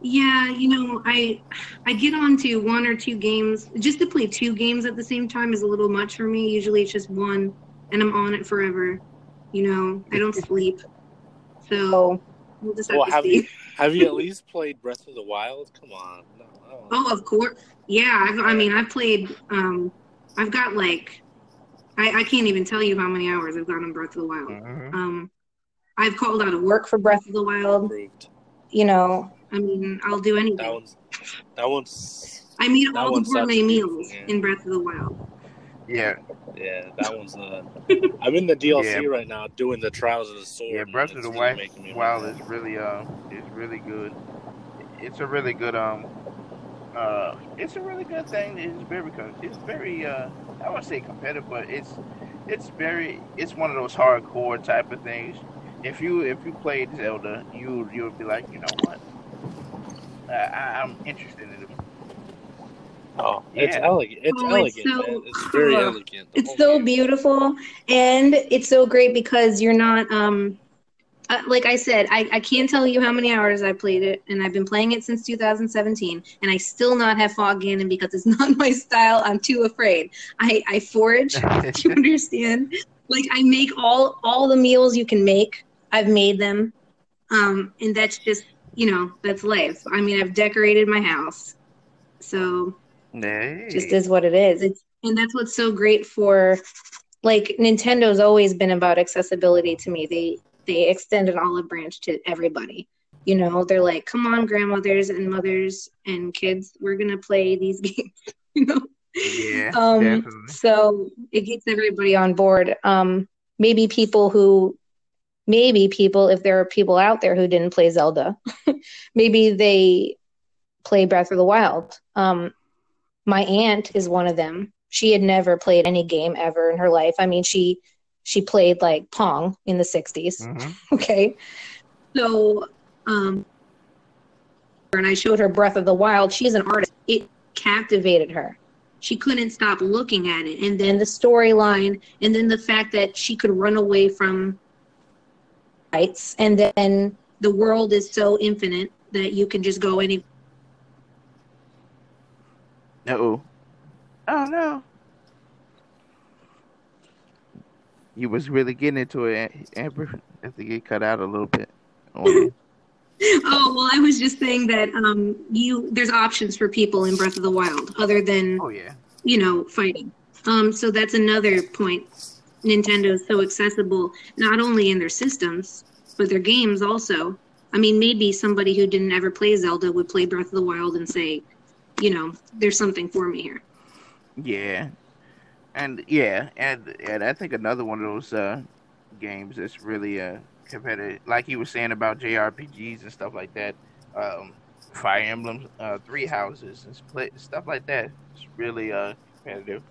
yeah, you know, I I get onto one or two games just to play two games at the same time is a little much for me. Usually it's just one, and I'm on it forever. You know, I don't sleep, so we'll just have Well, to have see. you have you at least played Breath of the Wild? Come on, no, Oh, of course. Yeah, I've, I mean, I've played. Um, I've got like, I, I can't even tell you how many hours I've got on Breath of the Wild. Mhm. Um, I've called out of work for Breath of the Wild. approved. You know, I mean, I'll do anything. That anything. one's that one's I meet all the one gourmet meals yeah. in Breath of the Wild. Yeah, yeah, that one's uh I'm in the DLC Yeah. right now doing the Trials of the Sword. yeah. Breath of it's the really Wild, making me is really uh, it's really good. It's a really good um, uh, it's a really good thing. It's very it's very uh, I wouldn't say competitive, but it's it's very it's one of those hardcore type of things. If you if you played Zelda, you you'll be like, you know what, I, I'm interested in it. Oh, it's Yeah. elegant. It's Oh, it's elegant, so- man. It's very elegant. The It's so game. beautiful, and it's so great because you're not. Um, uh, like I said, I, I can't tell you how many hours I played it, and I've been playing it since 2017, and I still not have Fog Ganon because it's not my style. I'm too afraid. I, I forage. Do you understand? Like I make all all the meals you can make. I've made them, um, and that's just you know that's life. I mean, I've decorated my house, so Hey. just is what it is. It's and that's what's so great for like Nintendo's always been about accessibility to me. They they extend an olive branch to everybody. You know, they're like, "Come on, grandmothers and mothers and kids, we're gonna play these games." you know, yeah, um, definitely. so it gets everybody on board. Um, maybe people who, maybe people, if there are people out there who didn't play Zelda, maybe they play Breath of the Wild. Um, my aunt is one of them. She had never played any game ever in her life. I mean, she she played like Pong in the '60s. hmm Okay, so um, and I showed her Breath of the Wild. She's an artist. It captivated her. She couldn't stop looking at it, and then the storyline, and then the fact that she could run away from fights, and then the world is so infinite that you can just go any. Uh-oh. Oh no. You was really getting into it, Amber. I think it cut out a little bit. on. Oh well, I was just saying that um, you there's options for people in Breath of the Wild other than oh yeah. you know, fighting. Um, so that's another point. Nintendo is so accessible, not only in their systems, but their games also. I mean, maybe somebody who didn't ever play Zelda would play Breath of the Wild and say, you know, there's something for me here. Yeah, and yeah, and and I think another one of those uh, games that's really uh, competitive, like you were saying about JRPGs and stuff like that. Um, Fire Emblem, uh, Three Houses, and Split stuff like that. It's really uh, competitive.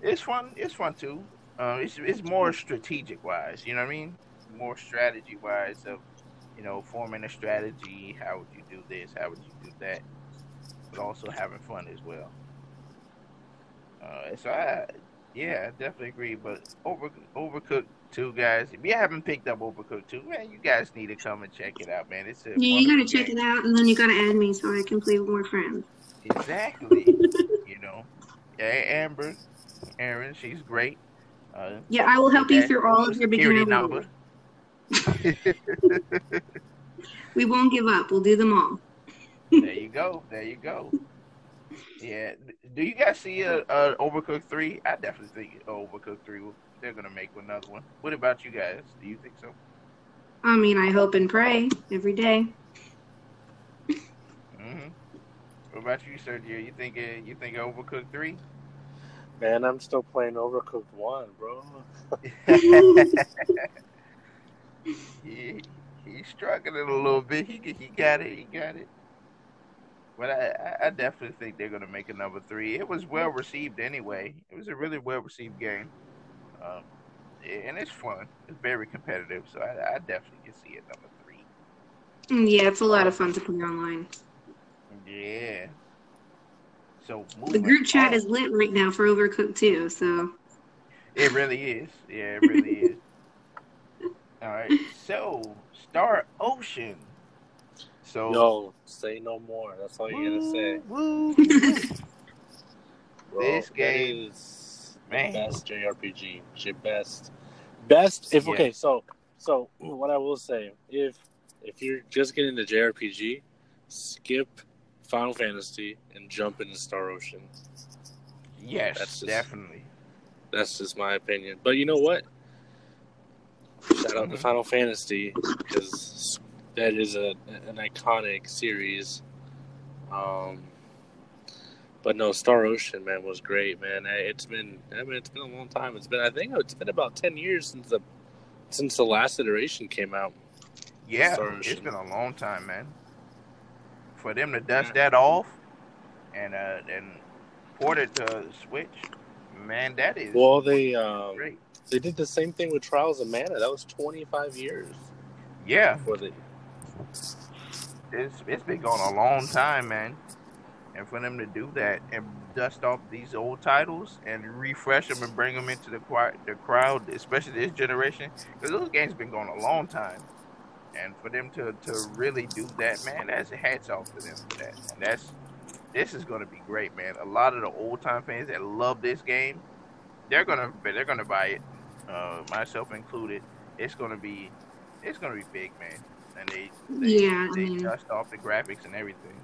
It's fun. It's fun too. Uh, it's it's more strategic wise. You know what I mean? More strategy wise of you know forming a strategy. How would you do this? How would you do that? But also having fun as well. Uh, so I, yeah, I definitely agree. But over Overcooked Two, guys, if you haven't picked up Overcooked Two, man, you guys need to come and check it out, man. It's a yeah, you gotta check game. it out, and then you gotta add me so I can play with more friends. Exactly. you know, yeah, Amber, Erin, she's great. Uh, yeah, I will help you through all of your beginner number. we won't give up. We'll do them all. There you go. There you go. Yeah. Do you guys see a, a Overcooked three? I definitely think Overcooked three. They're gonna make another one. What about you guys? Do you think so? I mean, I hope and pray every day. Mm-hmm. What about you, Sergio? You think uh, you think Overcooked three? Man, I'm still playing Overcooked one, bro. he, he's struggling a little bit. He he got it. He got it. But I, I definitely think they're going to make a number three. It was well received anyway. It was a really well received game. Um, and it's fun. It's very competitive. So I, I definitely can see it number three. Mm, yeah, it's a lot of fun to play online. Yeah. So the group chat on. is lit right now for Overcooked too. So it really is. Yeah, it really is. All right. So Star Ocean so yo, say no more. That's all you gotta say. Woo. Bro, this game is man. best JRPG. Shit, best, best. If yeah. okay, so so what I will say, if if you're just getting the JRPG, skip Final Fantasy and jump into Star Ocean. Yes, that's just, definitely. That's just my opinion. But you know what? Shout out to mm-hmm. Final Fantasy because that is a an iconic series. Um, but no, Star Ocean, man, was great, man. It's been, I mean, it's been a long time. It's been, I think, it's been about ten years since the since the last iteration came out. Yeah, it's been a long time, man. For them to dust yeah. that off and uh, and port it to the Switch, man, that is well. They um, great. They did the same thing with Trials of Mana. That was twenty five years. Yeah. For the it's it's been going a long time, man. And for them to do that and dust off these old titles and refresh them and bring them into the the crowd, especially this generation, because those games been going a long time. And for them to, to really do that, man, that's hats off to them for that. And that's this is going to be great, man. A lot of the old time fans that love this game, they're gonna they're gonna buy it, uh, myself included. It's gonna be it's gonna be big, man and they, they yeah, they I mean, dust off the graphics and everything.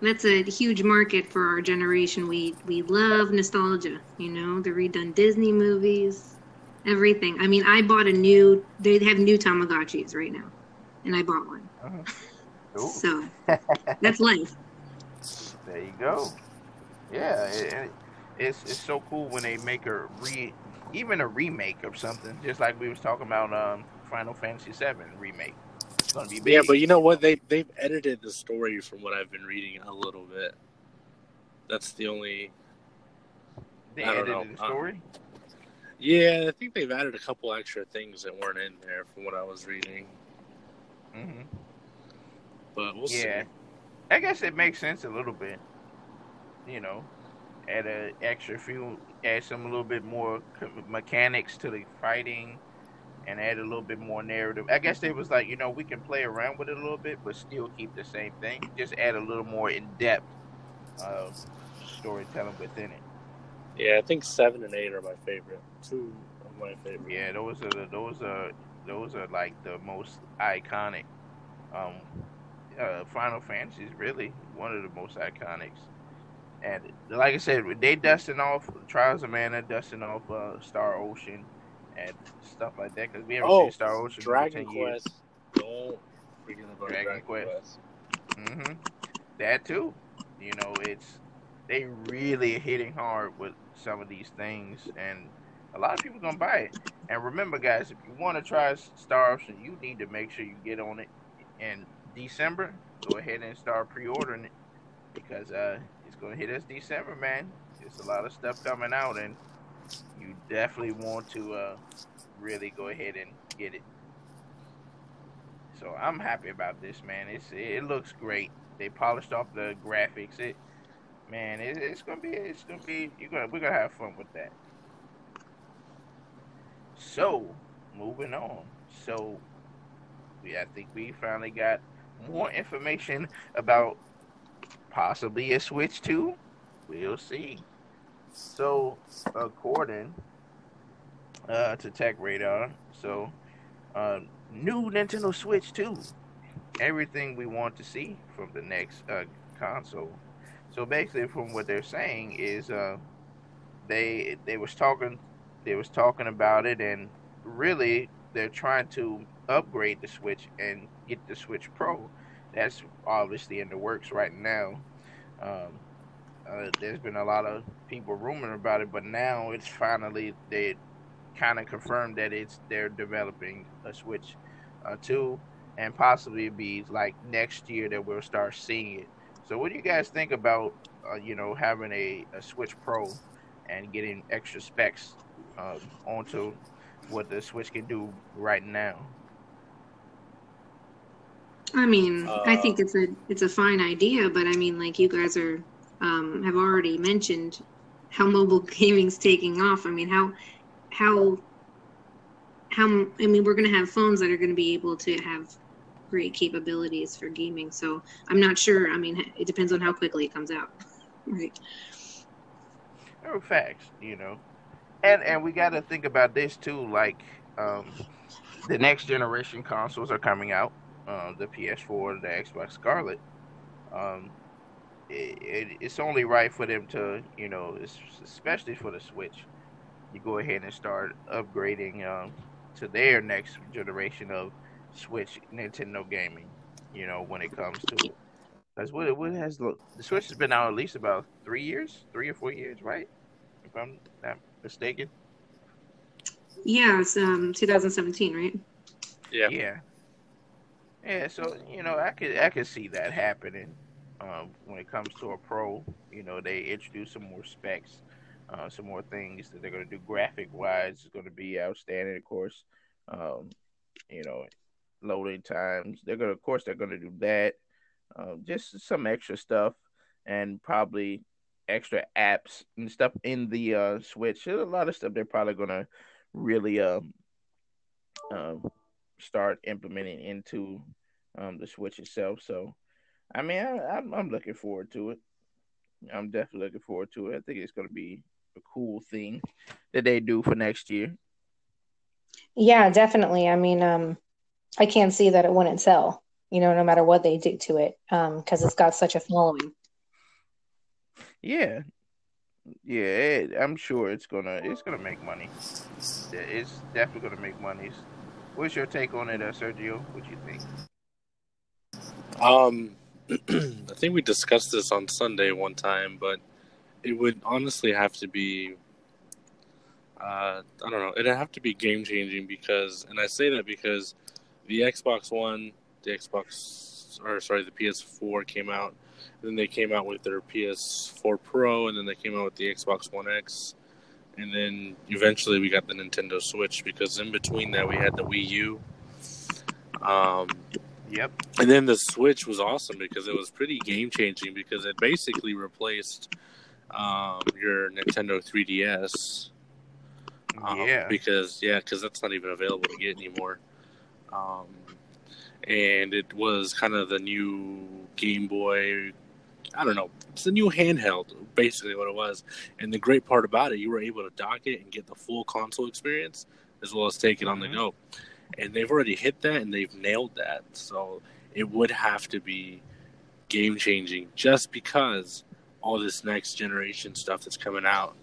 That's a huge market for our generation. We we love nostalgia. You know, the redone Disney movies, everything. I mean, I bought a new. They have new Tamagotchis right now, and I bought one. Uh-huh. So that's life. There you go. Yeah, it, it's it's so cool when they make a re, even a remake of something, just like we was talking about um, Final Fantasy VII remake it's gonna be big. Yeah, but you know what? They they've edited the story from what I've been reading a little bit. That's the only. They I edited know. the story. Uh, yeah, I think they've added a couple extra things that weren't in there from what I was reading. Mm-hmm. But we'll yeah. see. I guess it makes sense a little bit. You know, add a extra few, add some a little bit more mechanics to the fighting and add a little bit more narrative. I guess they was like, you know, we can play around with it a little bit, but still keep the same thing. Just add a little more in depth uh, storytelling within it. Yeah, I think seven and eight are my favorite. Two of my favorite. Yeah, those are the, those are those are like the most iconic. Um, uh, Final Fantasy is really one of the most iconics. And like I said, they dusting off Trials of Mana, dusting off uh, Star Ocean and stuff like that because we haven't oh, seen Star Ocean Dragon Quest. Years. Don't forget about Dragon, Dragon Quest. Quest. Mm-hmm. That too. You know, it's they really hitting hard with some of these things, and a lot of people gonna buy it. And remember, guys, if you want to try Star Ocean, you need to make sure you get on it in December. Go ahead and start pre-ordering it because uh, it's gonna hit us December, man. There's a lot of stuff coming out, and you definitely want to uh, really go ahead and get it. So I'm happy about this, man. It's it looks great. They polished off the graphics. It, man, it, it's gonna be it's gonna be you gonna we're gonna have fun with that. So, moving on. So, we I think we finally got more information about possibly a Switch 2. We'll see. So, according uh, to TechRadar, so uh, new Nintendo Switch 2. Everything we want to see from the next uh, console. So basically, from what they're saying is, uh, they they was talking, they was talking about it, and really they're trying to upgrade the Switch and get the Switch Pro. That's obviously in the works right now. Um, uh, there's been a lot of people rumoring about it, but now it's finally they kind of confirmed that it's they're developing a Switch uh, 2, and possibly be like next year that we'll start seeing it. So, what do you guys think about uh, you know having a, a Switch Pro and getting extra specs uh, onto what the Switch can do right now? I mean, uh, I think it's a it's a fine idea, but I mean, like you guys are um, have already mentioned how mobile gaming's taking off. I mean, how how how I mean, we're going to have phones that are going to be able to have great capabilities for gaming. So I'm not sure. I mean, it depends on how quickly it comes out, right? There facts, you know, and and we got to think about this too. Like, um, the next generation consoles are coming out. Uh, the PS4, the Xbox Scarlett. Um, it, it, it's only right for them to, you know, especially for the Switch, you go ahead and start upgrading um, to their next generation of Switch Nintendo gaming. You know, when it comes to it. That's what what has the Switch has been out at least about three years, three or four years, right? If I'm not mistaken. Yeah, it's um 2017, right? Yeah. Yeah. Yeah, so you know, I could I could see that happening. Um, when it comes to a pro, you know, they introduce some more specs, uh, some more things that they're going to do graphic wise. It's going to be outstanding, of course. Um, you know, loading times. They're going to, of course, they're going to do that. Uh, just some extra stuff and probably extra apps and stuff in the uh, Switch. There's a lot of stuff they're probably going to really um, uh, start implementing into um, the Switch itself. So, I mean, I, am I'm looking forward to it. I'm definitely looking forward to it. I think it's going to be a cool thing that they do for next year. Yeah, definitely. I mean, um, I can't see that it wouldn't sell. You know, no matter what they do to it, because um, it's got such a following. Yeah, yeah, it, I'm sure it's gonna it's gonna make money. It's definitely gonna make money. What's your take on it, uh, Sergio? What do you think? Um, I think we discussed this on Sunday one time, but it would honestly have to be. Uh, I don't know. It'd have to be game changing because, and I say that because the Xbox One, the Xbox, or sorry, the PS4 came out. Then they came out with their PS4 Pro, and then they came out with the Xbox One X, and then eventually we got the Nintendo Switch. Because in between that, we had the Wii U. Um, Yep. And then the Switch was awesome because it was pretty game changing because it basically replaced um, your Nintendo 3DS. Um, yeah. Because yeah, because that's not even available to get anymore. Um, and it was kind of the new Game Boy. I don't know. It's the new handheld, basically what it was. And the great part about it, you were able to dock it and get the full console experience as well as take it mm-hmm. on the mm-hmm. go and they've already hit that and they've nailed that. So it would have to be game changing just because all this next generation stuff that's coming out.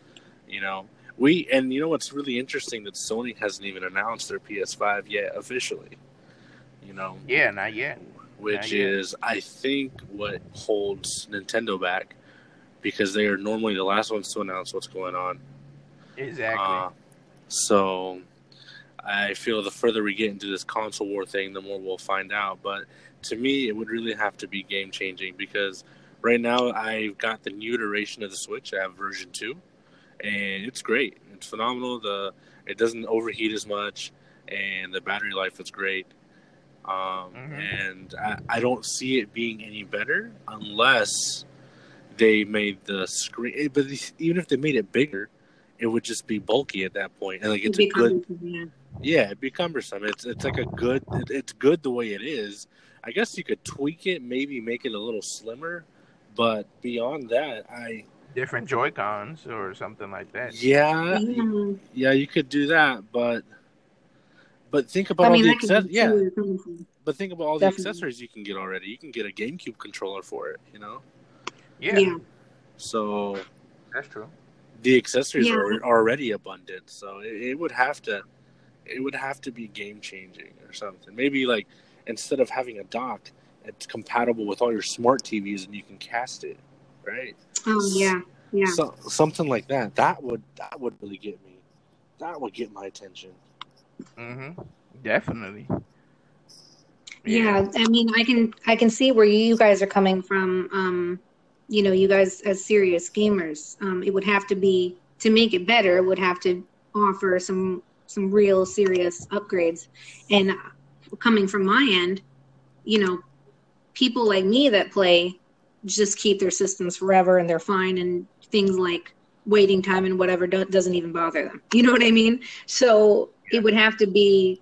You know, we and you know what's really interesting that Sony hasn't even announced their PS5 yet officially. You know, yeah, not yet. Which not is, I think, what holds Nintendo back because they are normally the last ones to announce what's going on. Exactly. Uh, so I feel the further we get into this console war thing, the more we'll find out. But to me, it would really have to be game changing because right now I've got the new iteration of the Switch. I have version two, and it's great. It's phenomenal. The it doesn't overheat as much, and the battery life is great. Um, mm-hmm. And I, I don't see it being any better unless they made the screen. But even if they made it bigger, it would just be bulky at that point. And like it's a good, yeah, it'd be cumbersome. It's it's like a good. It, it's good the way it is. I guess you could tweak it, maybe make it a little slimmer, but beyond that, I different Joy Cons or something like that. Yeah, yeah, you could do that, but but think about I mean, all the access- yeah. But think about all Definitely. the accessories you can get already. You can get a GameCube controller for it, you know. Yeah. yeah. So that's true. The accessories yeah. are, are, already abundant, so it, it would have to it would have to be game changing or something. Maybe like instead of having a dock, it's compatible with all your smart TVs and you can cast it, right? Oh yeah, yeah. So, something like that. That would that would really get me. That would get my attention. Mm-hmm. Definitely. Yeah. yeah, I mean, I can I can see where you guys are coming from. Um, you know, you guys as serious gamers, um, it would have to be to make it better. It would have to offer some some real serious upgrades. And coming from my end, you know, people like me that play just keep their systems forever and they're fine and things like waiting time and whatever doesn't even bother them you know what i mean so it would have to be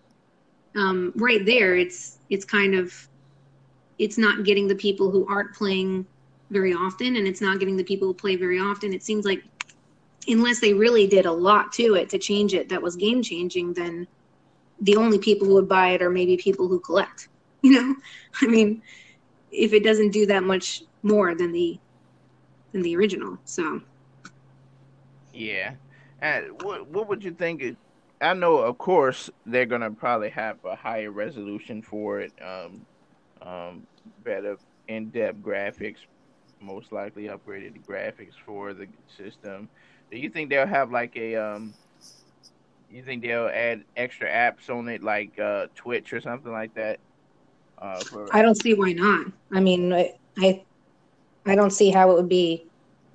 um, right there it's it's kind of it's not getting the people who aren't playing very often and it's not getting the people who play very often it seems like unless they really did a lot to it to change it that was game changing then the only people who would buy it are maybe people who collect you know i mean if it doesn't do that much more than the than the original. So yeah, what what would you think? I know, of course, they're gonna probably have a higher resolution for it, um, um, better in-depth graphics, most likely upgraded the graphics for the system. Do you think they'll have like a um? You think they'll add extra apps on it, like uh, Twitch or something like that? Uh, for... I don't see why not. I mean, I, I I don't see how it would be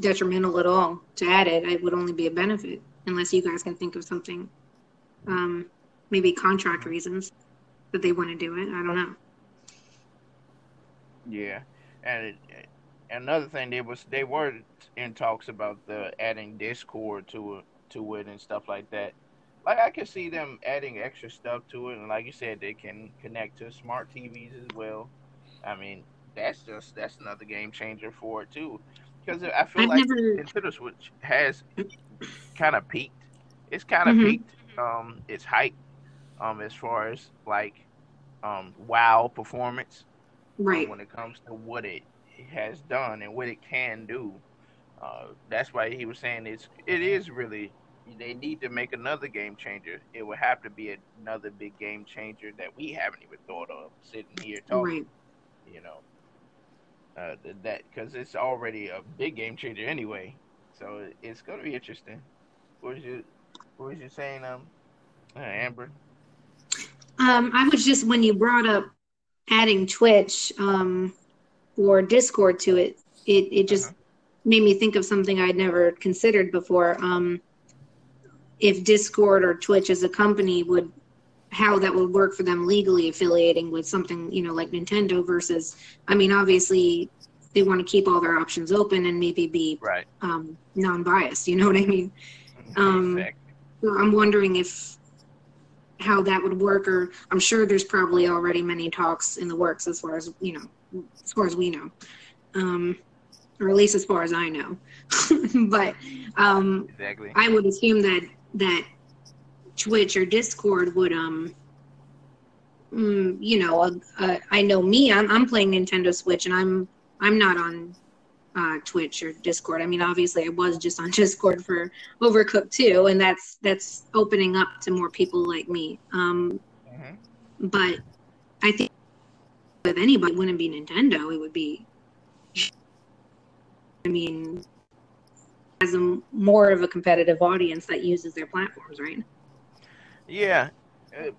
detrimental at all to add it. It would only be a benefit unless you guys can think of something, um, maybe contract reasons that they want to do it. I don't know. Yeah, and it, another thing they was they were in talks about the adding Discord to it to it and stuff like that. Like I could see them adding extra stuff to it, and like you said, they can connect to smart TVs as well. I mean, that's just that's another game changer for it too. Because I feel I've like never... Nintendo Switch has kind of peaked. It's kind of mm-hmm. peaked. Um, its height, um, as far as like, um, wow performance. Um, right. Um, when it comes to what it has done and what it can do. Uh, that's why he was saying it's it is really they need to make another game changer. It would have to be another big game changer that we haven't even thought of sitting here talking. Right. You know, uh, that because it's already a big game changer anyway. So it's going to be interesting. What was you What was you saying, um, uh, Amber? Um, I was just when you brought up adding Twitch um, or Discord to it, it it just uh-huh. made me think of something I'd never considered before. Um, if Discord or Twitch as a company would how that would work for them legally affiliating with something you know like Nintendo versus I mean obviously they want to keep all their options open and maybe be right. um, non-biased you know what I mean um, exactly. so I'm wondering if how that would work or I'm sure there's probably already many talks in the works as far as you know as far as we know um, or at least as far as I know but um, exactly. I would assume that that Twitch or Discord would um mm, you know uh, uh, I know me I'm I'm playing Nintendo Switch and I'm I'm not on uh, Twitch or Discord. I mean, obviously, I was just on Discord for Overcooked too, and that's that's opening up to more people like me. Um, mm-hmm. But I think with anybody, it wouldn't be Nintendo. It would be. I mean, has a more of a competitive audience that uses their platforms, right? Yeah, uh,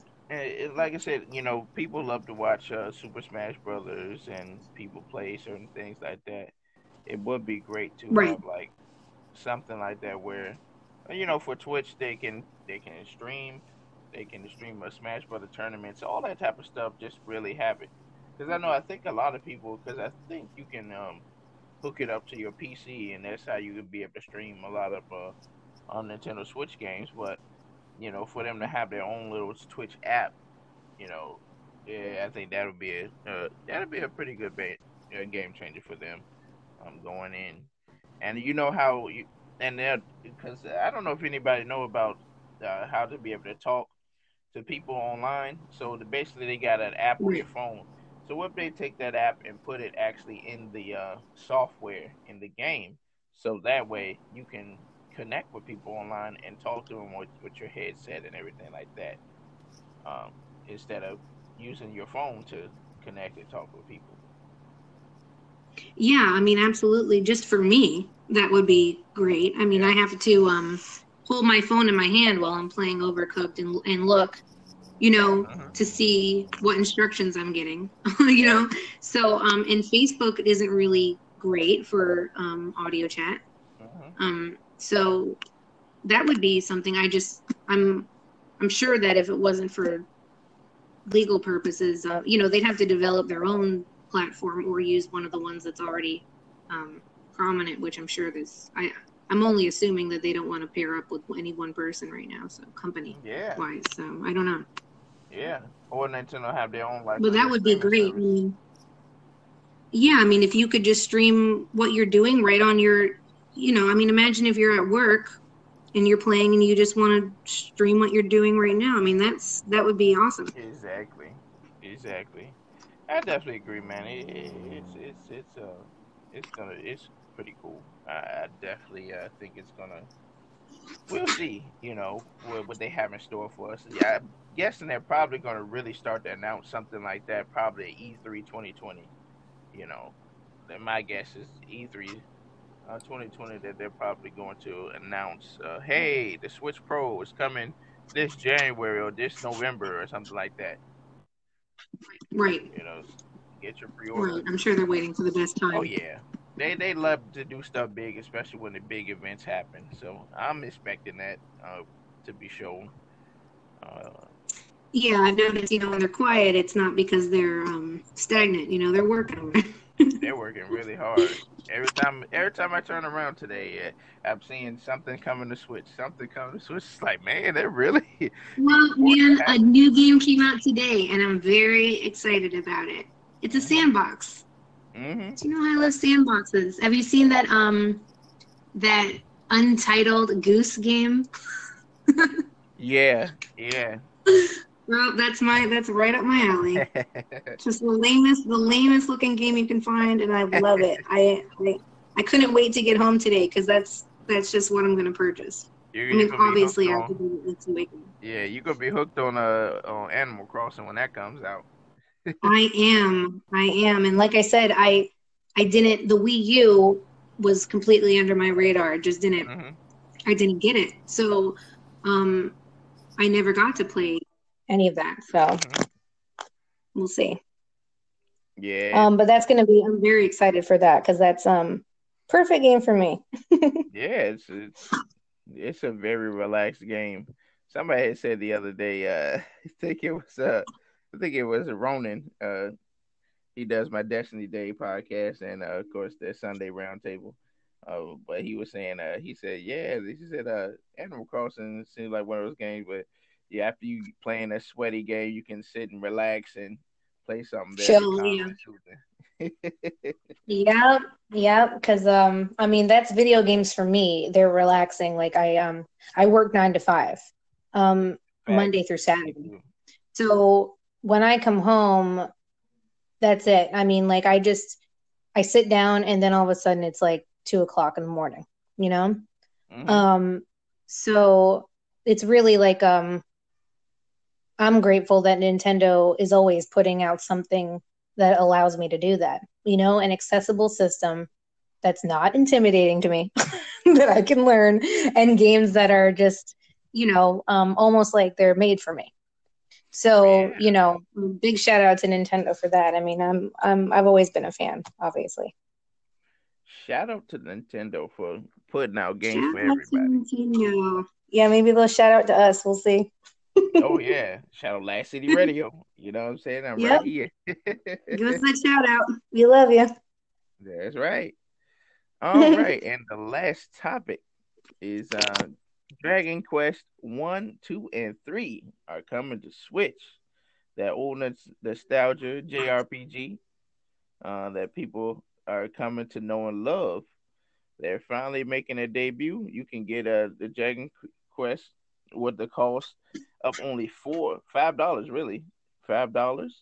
like I said, you know, people love to watch uh, Super Smash Brothers and people play certain things like that. It would be great to Right. have like something like that where, you know, for Twitch they can they can stream, they can stream a Smash Brother tournaments, all that type of stuff. Just really have it, because I know I think a lot of people, because I think you can um, hook it up to your PC and that's how you could be able to stream a lot of uh, on Nintendo Switch games, but you know, for them to have their own little Twitch app, you know, yeah, I think that would be a uh, that would be a pretty good ba- uh, game changer for them, um, going in, and you know how you and they're because I don't know if anybody know about uh, how to be able to talk to people online. So the, basically, they got an app on your phone. So what if they take that app and put it actually in the uh, software in the game, so that way you can connect with people online and talk to them with, with your headset and everything like that, um, instead of using your phone to connect and talk with people. Yeah, I mean, absolutely. Just for me, that would be great. I mean, I have to um, hold my phone in my hand while I'm playing Overcooked and, and look, you know, Mhm. to see what instructions I'm getting, you know. So, um, and Facebook isn't really great for um, audio chat. Mhm. Um, so that would be something I just I'm I'm sure that if it wasn't for legal purposes, uh, you know, they'd have to develop their own platform or use one of the ones that's already um, prominent, which I'm sure there's. I I'm only assuming that they don't want to pair up with any one person right now, so company Yeah, wise. So I don't know, yeah. Or Nintendo have their own like. Well, that would be great. I mean, yeah, I mean, if you could just stream what you're doing right on your, you know, I mean, imagine if you're at work and you're playing and you just want to stream what you're doing right now. I mean, that's that would be awesome. Exactly, exactly. I definitely agree, man. It, it, it's it's it's uh it's gonna it's pretty cool. I, I definitely uh, think it's gonna. We'll see, you know, what, what they have in store for us. Yeah, guessing they're probably gonna really start to announce something like that probably at E E3 2020. You know, Then my guess is E3 uh, 2020 that they're probably going to announce, uh, hey, the Switch Pro is coming this January or this November or something like that. Right, You know, get your pre-order. right. I'm sure they're waiting for the best time. Oh yeah, they they love to do stuff big, especially when the big events happen. So I'm expecting that uh, to be shown. Uh, Yeah, I've noticed. You know, when they're quiet, it's not because they're um, stagnant. You know, they're working. they're working really hard. Every time, every time I turn around today, uh, I'm seeing something coming to Switch. Something coming to Switch. It's like, man, they're really. Well, man, a new game came out today, and I'm very excited about it. It's a sandbox. hmm Do you know I love sandboxes? Have you seen that um that untitled Goose game? Yeah, yeah. Well, that's my that's right up my alley. Just the lamest the lamest looking game you can find, and I love it. I I, I couldn't wait to get home today because that's that's just what I'm gonna purchase. You're, I mean, obviously hooked after on, the Link's Awakening. yeah, you're gonna be hooked on uh on Animal Crossing when that comes out. I am. I am. And like I said, I I didn't the Wii U was completely under my radar. Just didn't hmm I didn't get it. So um I never got to play any of that. So, hmm we'll see. Yeah, um, but that's gonna be. I'm very excited for that because that's um perfect game for me. Yeah, it's it's it's a very relaxed game. Somebody had said the other day, uh, I think it was uh, I think it was Ronan. Uh, he does my Destiny Day podcast, and uh, of course the Sunday Roundtable. Uh, but he was saying, uh, he said, yeah, he said, uh, Animal Crossing seems like one of those games, but yeah, after you playing a sweaty game, you can sit and relax and play something Chill, yeah. Yep, yep. Because um, I mean, that's video games for me. They're relaxing. Like I um, I work nine to five, um, Monday through Saturday. So when I come home, that's it. I mean, like I just I sit down and then all of a sudden it's like two o'clock in the morning, you know? Mhm. Um, so it's really like um I'm grateful that Nintendo is always putting out something that allows me to do that, you know, an accessible system that's not intimidating to me. that I can learn and games that are just, you know, um, almost like they're made for me. So, yeah. you know, big shout out to Nintendo for that. I mean, I'm, I'm, I've always been a fan, obviously. Shout out to Nintendo for putting out games shout for everybody. Yeah, maybe they'll shout out to us. We'll see. Oh yeah, shout out Last City Radio. You know what I'm saying? I'm yep. right here. Give us that shout out. We love you. That's right. All right, and the last topic is uh Dragon Quest one, two, and three are coming to Switch. That old nostalgia JRPG uh, that people are coming to know and love. They're finally making a debut. You can get uh, the Dragon Quest with the cost of only four, five dollars, really, five dollars,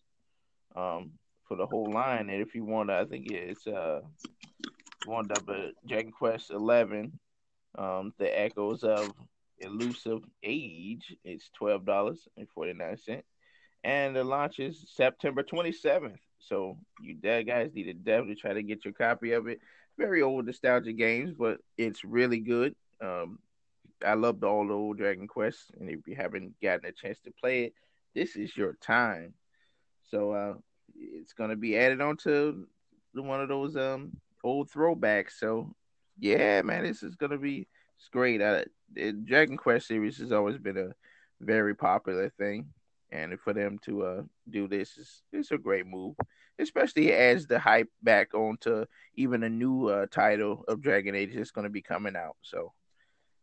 um, for the whole line. And if you want, I think it's uh, one the Dragon Quest eleven um, the Echoes of Elusive Age is twelve dollars and forty nine cent, and the launch is September twenty seventh. So you dad guys need to definitely try to get your copy of it. Very old nostalgia games, but it's really good. Um, I loved all the old Dragon Quest, and if you haven't gotten a chance to play it, this is your time. So uh, it's gonna be added onto one of those um old throwbacks. So yeah, man, this is gonna be it's great. Uh, the Dragon Quest series has always been a very popular thing, and for them to uh do this is it's a great move, especially as the hype back onto even a new uh, title of Dragon Age is going to be coming out. So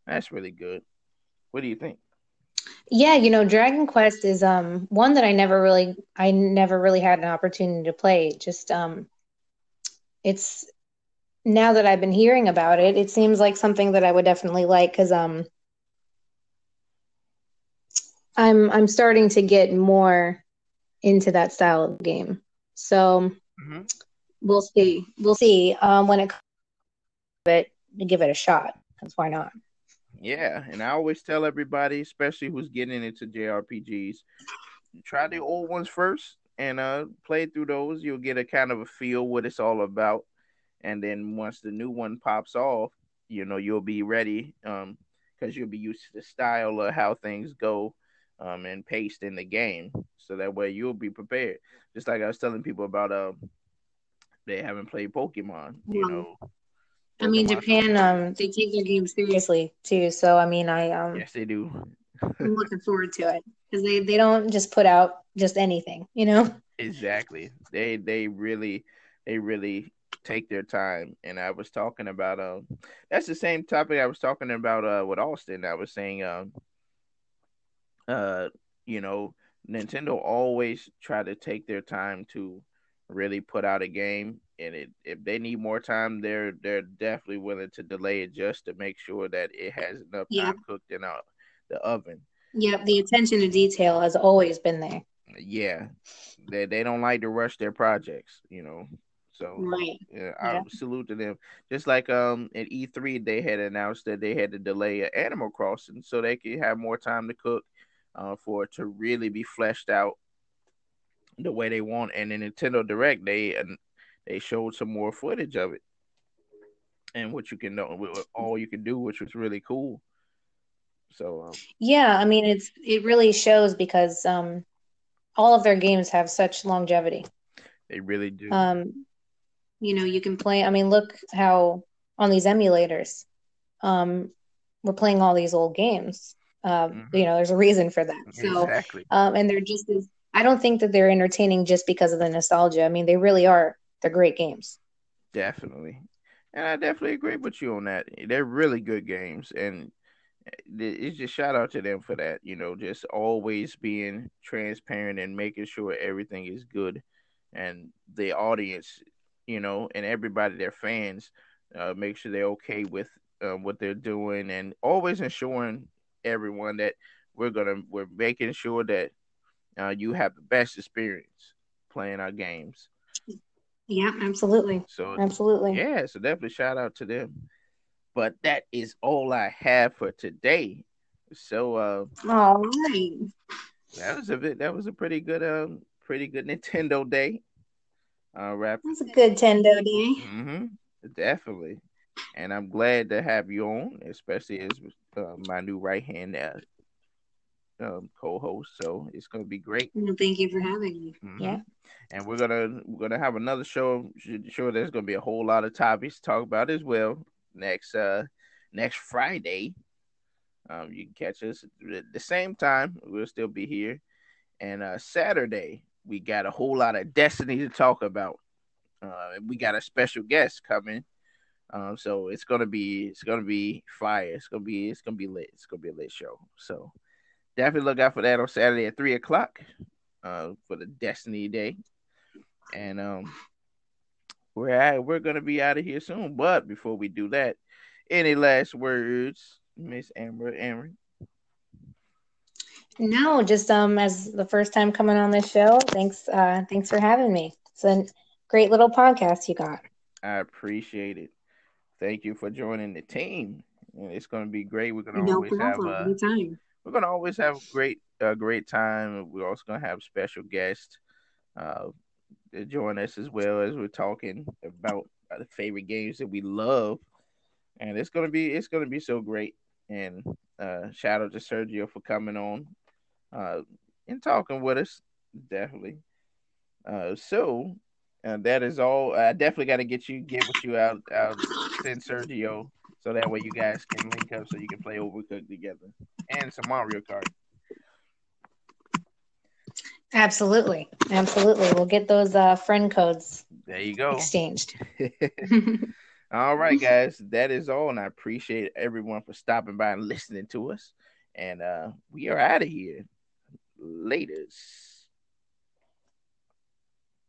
that's really good. What do you think? Yeah, you know, Dragon Quest is um one that I never really I never really had an opportunity to play. Just um it's now that I've been hearing about it, it seems like something that I would definitely like because um, I'm I'm starting to get more into that style of game. So mm-hmm. we'll see. We'll see um, when it comes to it give it a shot. Because why not? Yeah, and I always tell everybody, especially who's getting into JRPGs, try the old ones first and uh play through those. You'll get a kind of a feel what it's all about and then once the new one pops off, you know you'll be ready um because you'll be used to the style of how things go um and paced in the game, so that way you'll be prepared. Just like I was telling people about uh they haven't played Pokemon, you know. I mean, Japan, um, they take their games seriously too. So I mean, I um, yes, they do. I'm looking forward to it because they they don't just put out just anything, you know. Exactly. They they really they really take their time. And I was talking about um that's the same topic I was talking about uh with Austin. I was saying um uh you know Nintendo always try to take their time to really put out a game and it, if they need more time they're they're definitely willing to delay it just to make sure that it has enough yeah. time cooked in uh, the oven. Yep, the attention to detail has always been there. Yeah. They they don't like to rush their projects, you know. So right. yeah, I yeah. salute to them. Just like um at E3 they had announced that they had to delay Animal Crossing so they could have more time to cook uh, for it to really be fleshed out the way they want. And in Nintendo Direct they they showed some more footage of it and what you can know all you can do, which was really cool. So um, yeah, I mean it's it really shows because um all of their games have such longevity. They really do. Um, you know you can play i mean look how on these emulators um we're playing all these old games um mm-hmm. you know there's a reason for that so exactly. um and they're just as i don't think that they're entertaining just because of the nostalgia i mean they really are they're great games. Definitely. And i definitely agree with you on that. They're really good games and it's just shout out to them for that you know just always being transparent and making sure everything is good. And the audience you know, and everybody, their fans, uh, make sure they're okay with uh, what they're doing, and always ensuring everyone that we're gonna we're making sure that uh, you have the best experience playing our games. Yeah, absolutely. So absolutely, yeah. So definitely shout out to them. But that is all I have for today. So, uh, all right. That was a bit. That was a pretty good, um, pretty good Nintendo day. Uh, rap. That's a good Nintendo day. Mm-hmm. Definitely. and I'm glad to have you on, especially as uh, my new right hand uh, um, co-host. So it's going to be great. Well, thank you for having me. Mhm. Yeah. And we're gonna we're gonna have another show. Sure, there's gonna be a whole lot of topics to talk about as well next uh next Friday. Um, you can catch us at the same time. We'll still be here. And uh Saturday we got a whole lot of Destiny to talk about. Uh, we got a special guest coming. Um, so it's gonna be it's gonna be fire. It's gonna be it's gonna be lit. It's gonna be a lit show. So definitely look out for that on Saturday at three o'clock. Uh, for the Destiny Day, and um, we're at, we're gonna be out of here soon. But before we do that, any last words, Miss Amber? Amber? No, just um as the first time coming on this show, thanks uh thanks for having me. It's a great little podcast you got. I appreciate it. Thank you for joining the team. And It's gonna be great. We're gonna No always have problem. uh, Anytime. We're gonna always have great a great time. We're also gonna have special guests uh join us as well as we're talking about the favorite games that we love. And it's gonna be it's gonna be so great. And uh shout out to Sergio for coming on uh and talking with us. Definitely. Uh so uh, that is all. I definitely got to get you, get with you out, out, send Sergio, so that way you guys can link up, so you can play Overcooked together and some Mario Kart. Absolutely. Absolutely. We'll get those uh friend codes There you go. exchanged. all right, guys, that is all, and I appreciate everyone for stopping by and listening to us. And uh we are out of here. Latest.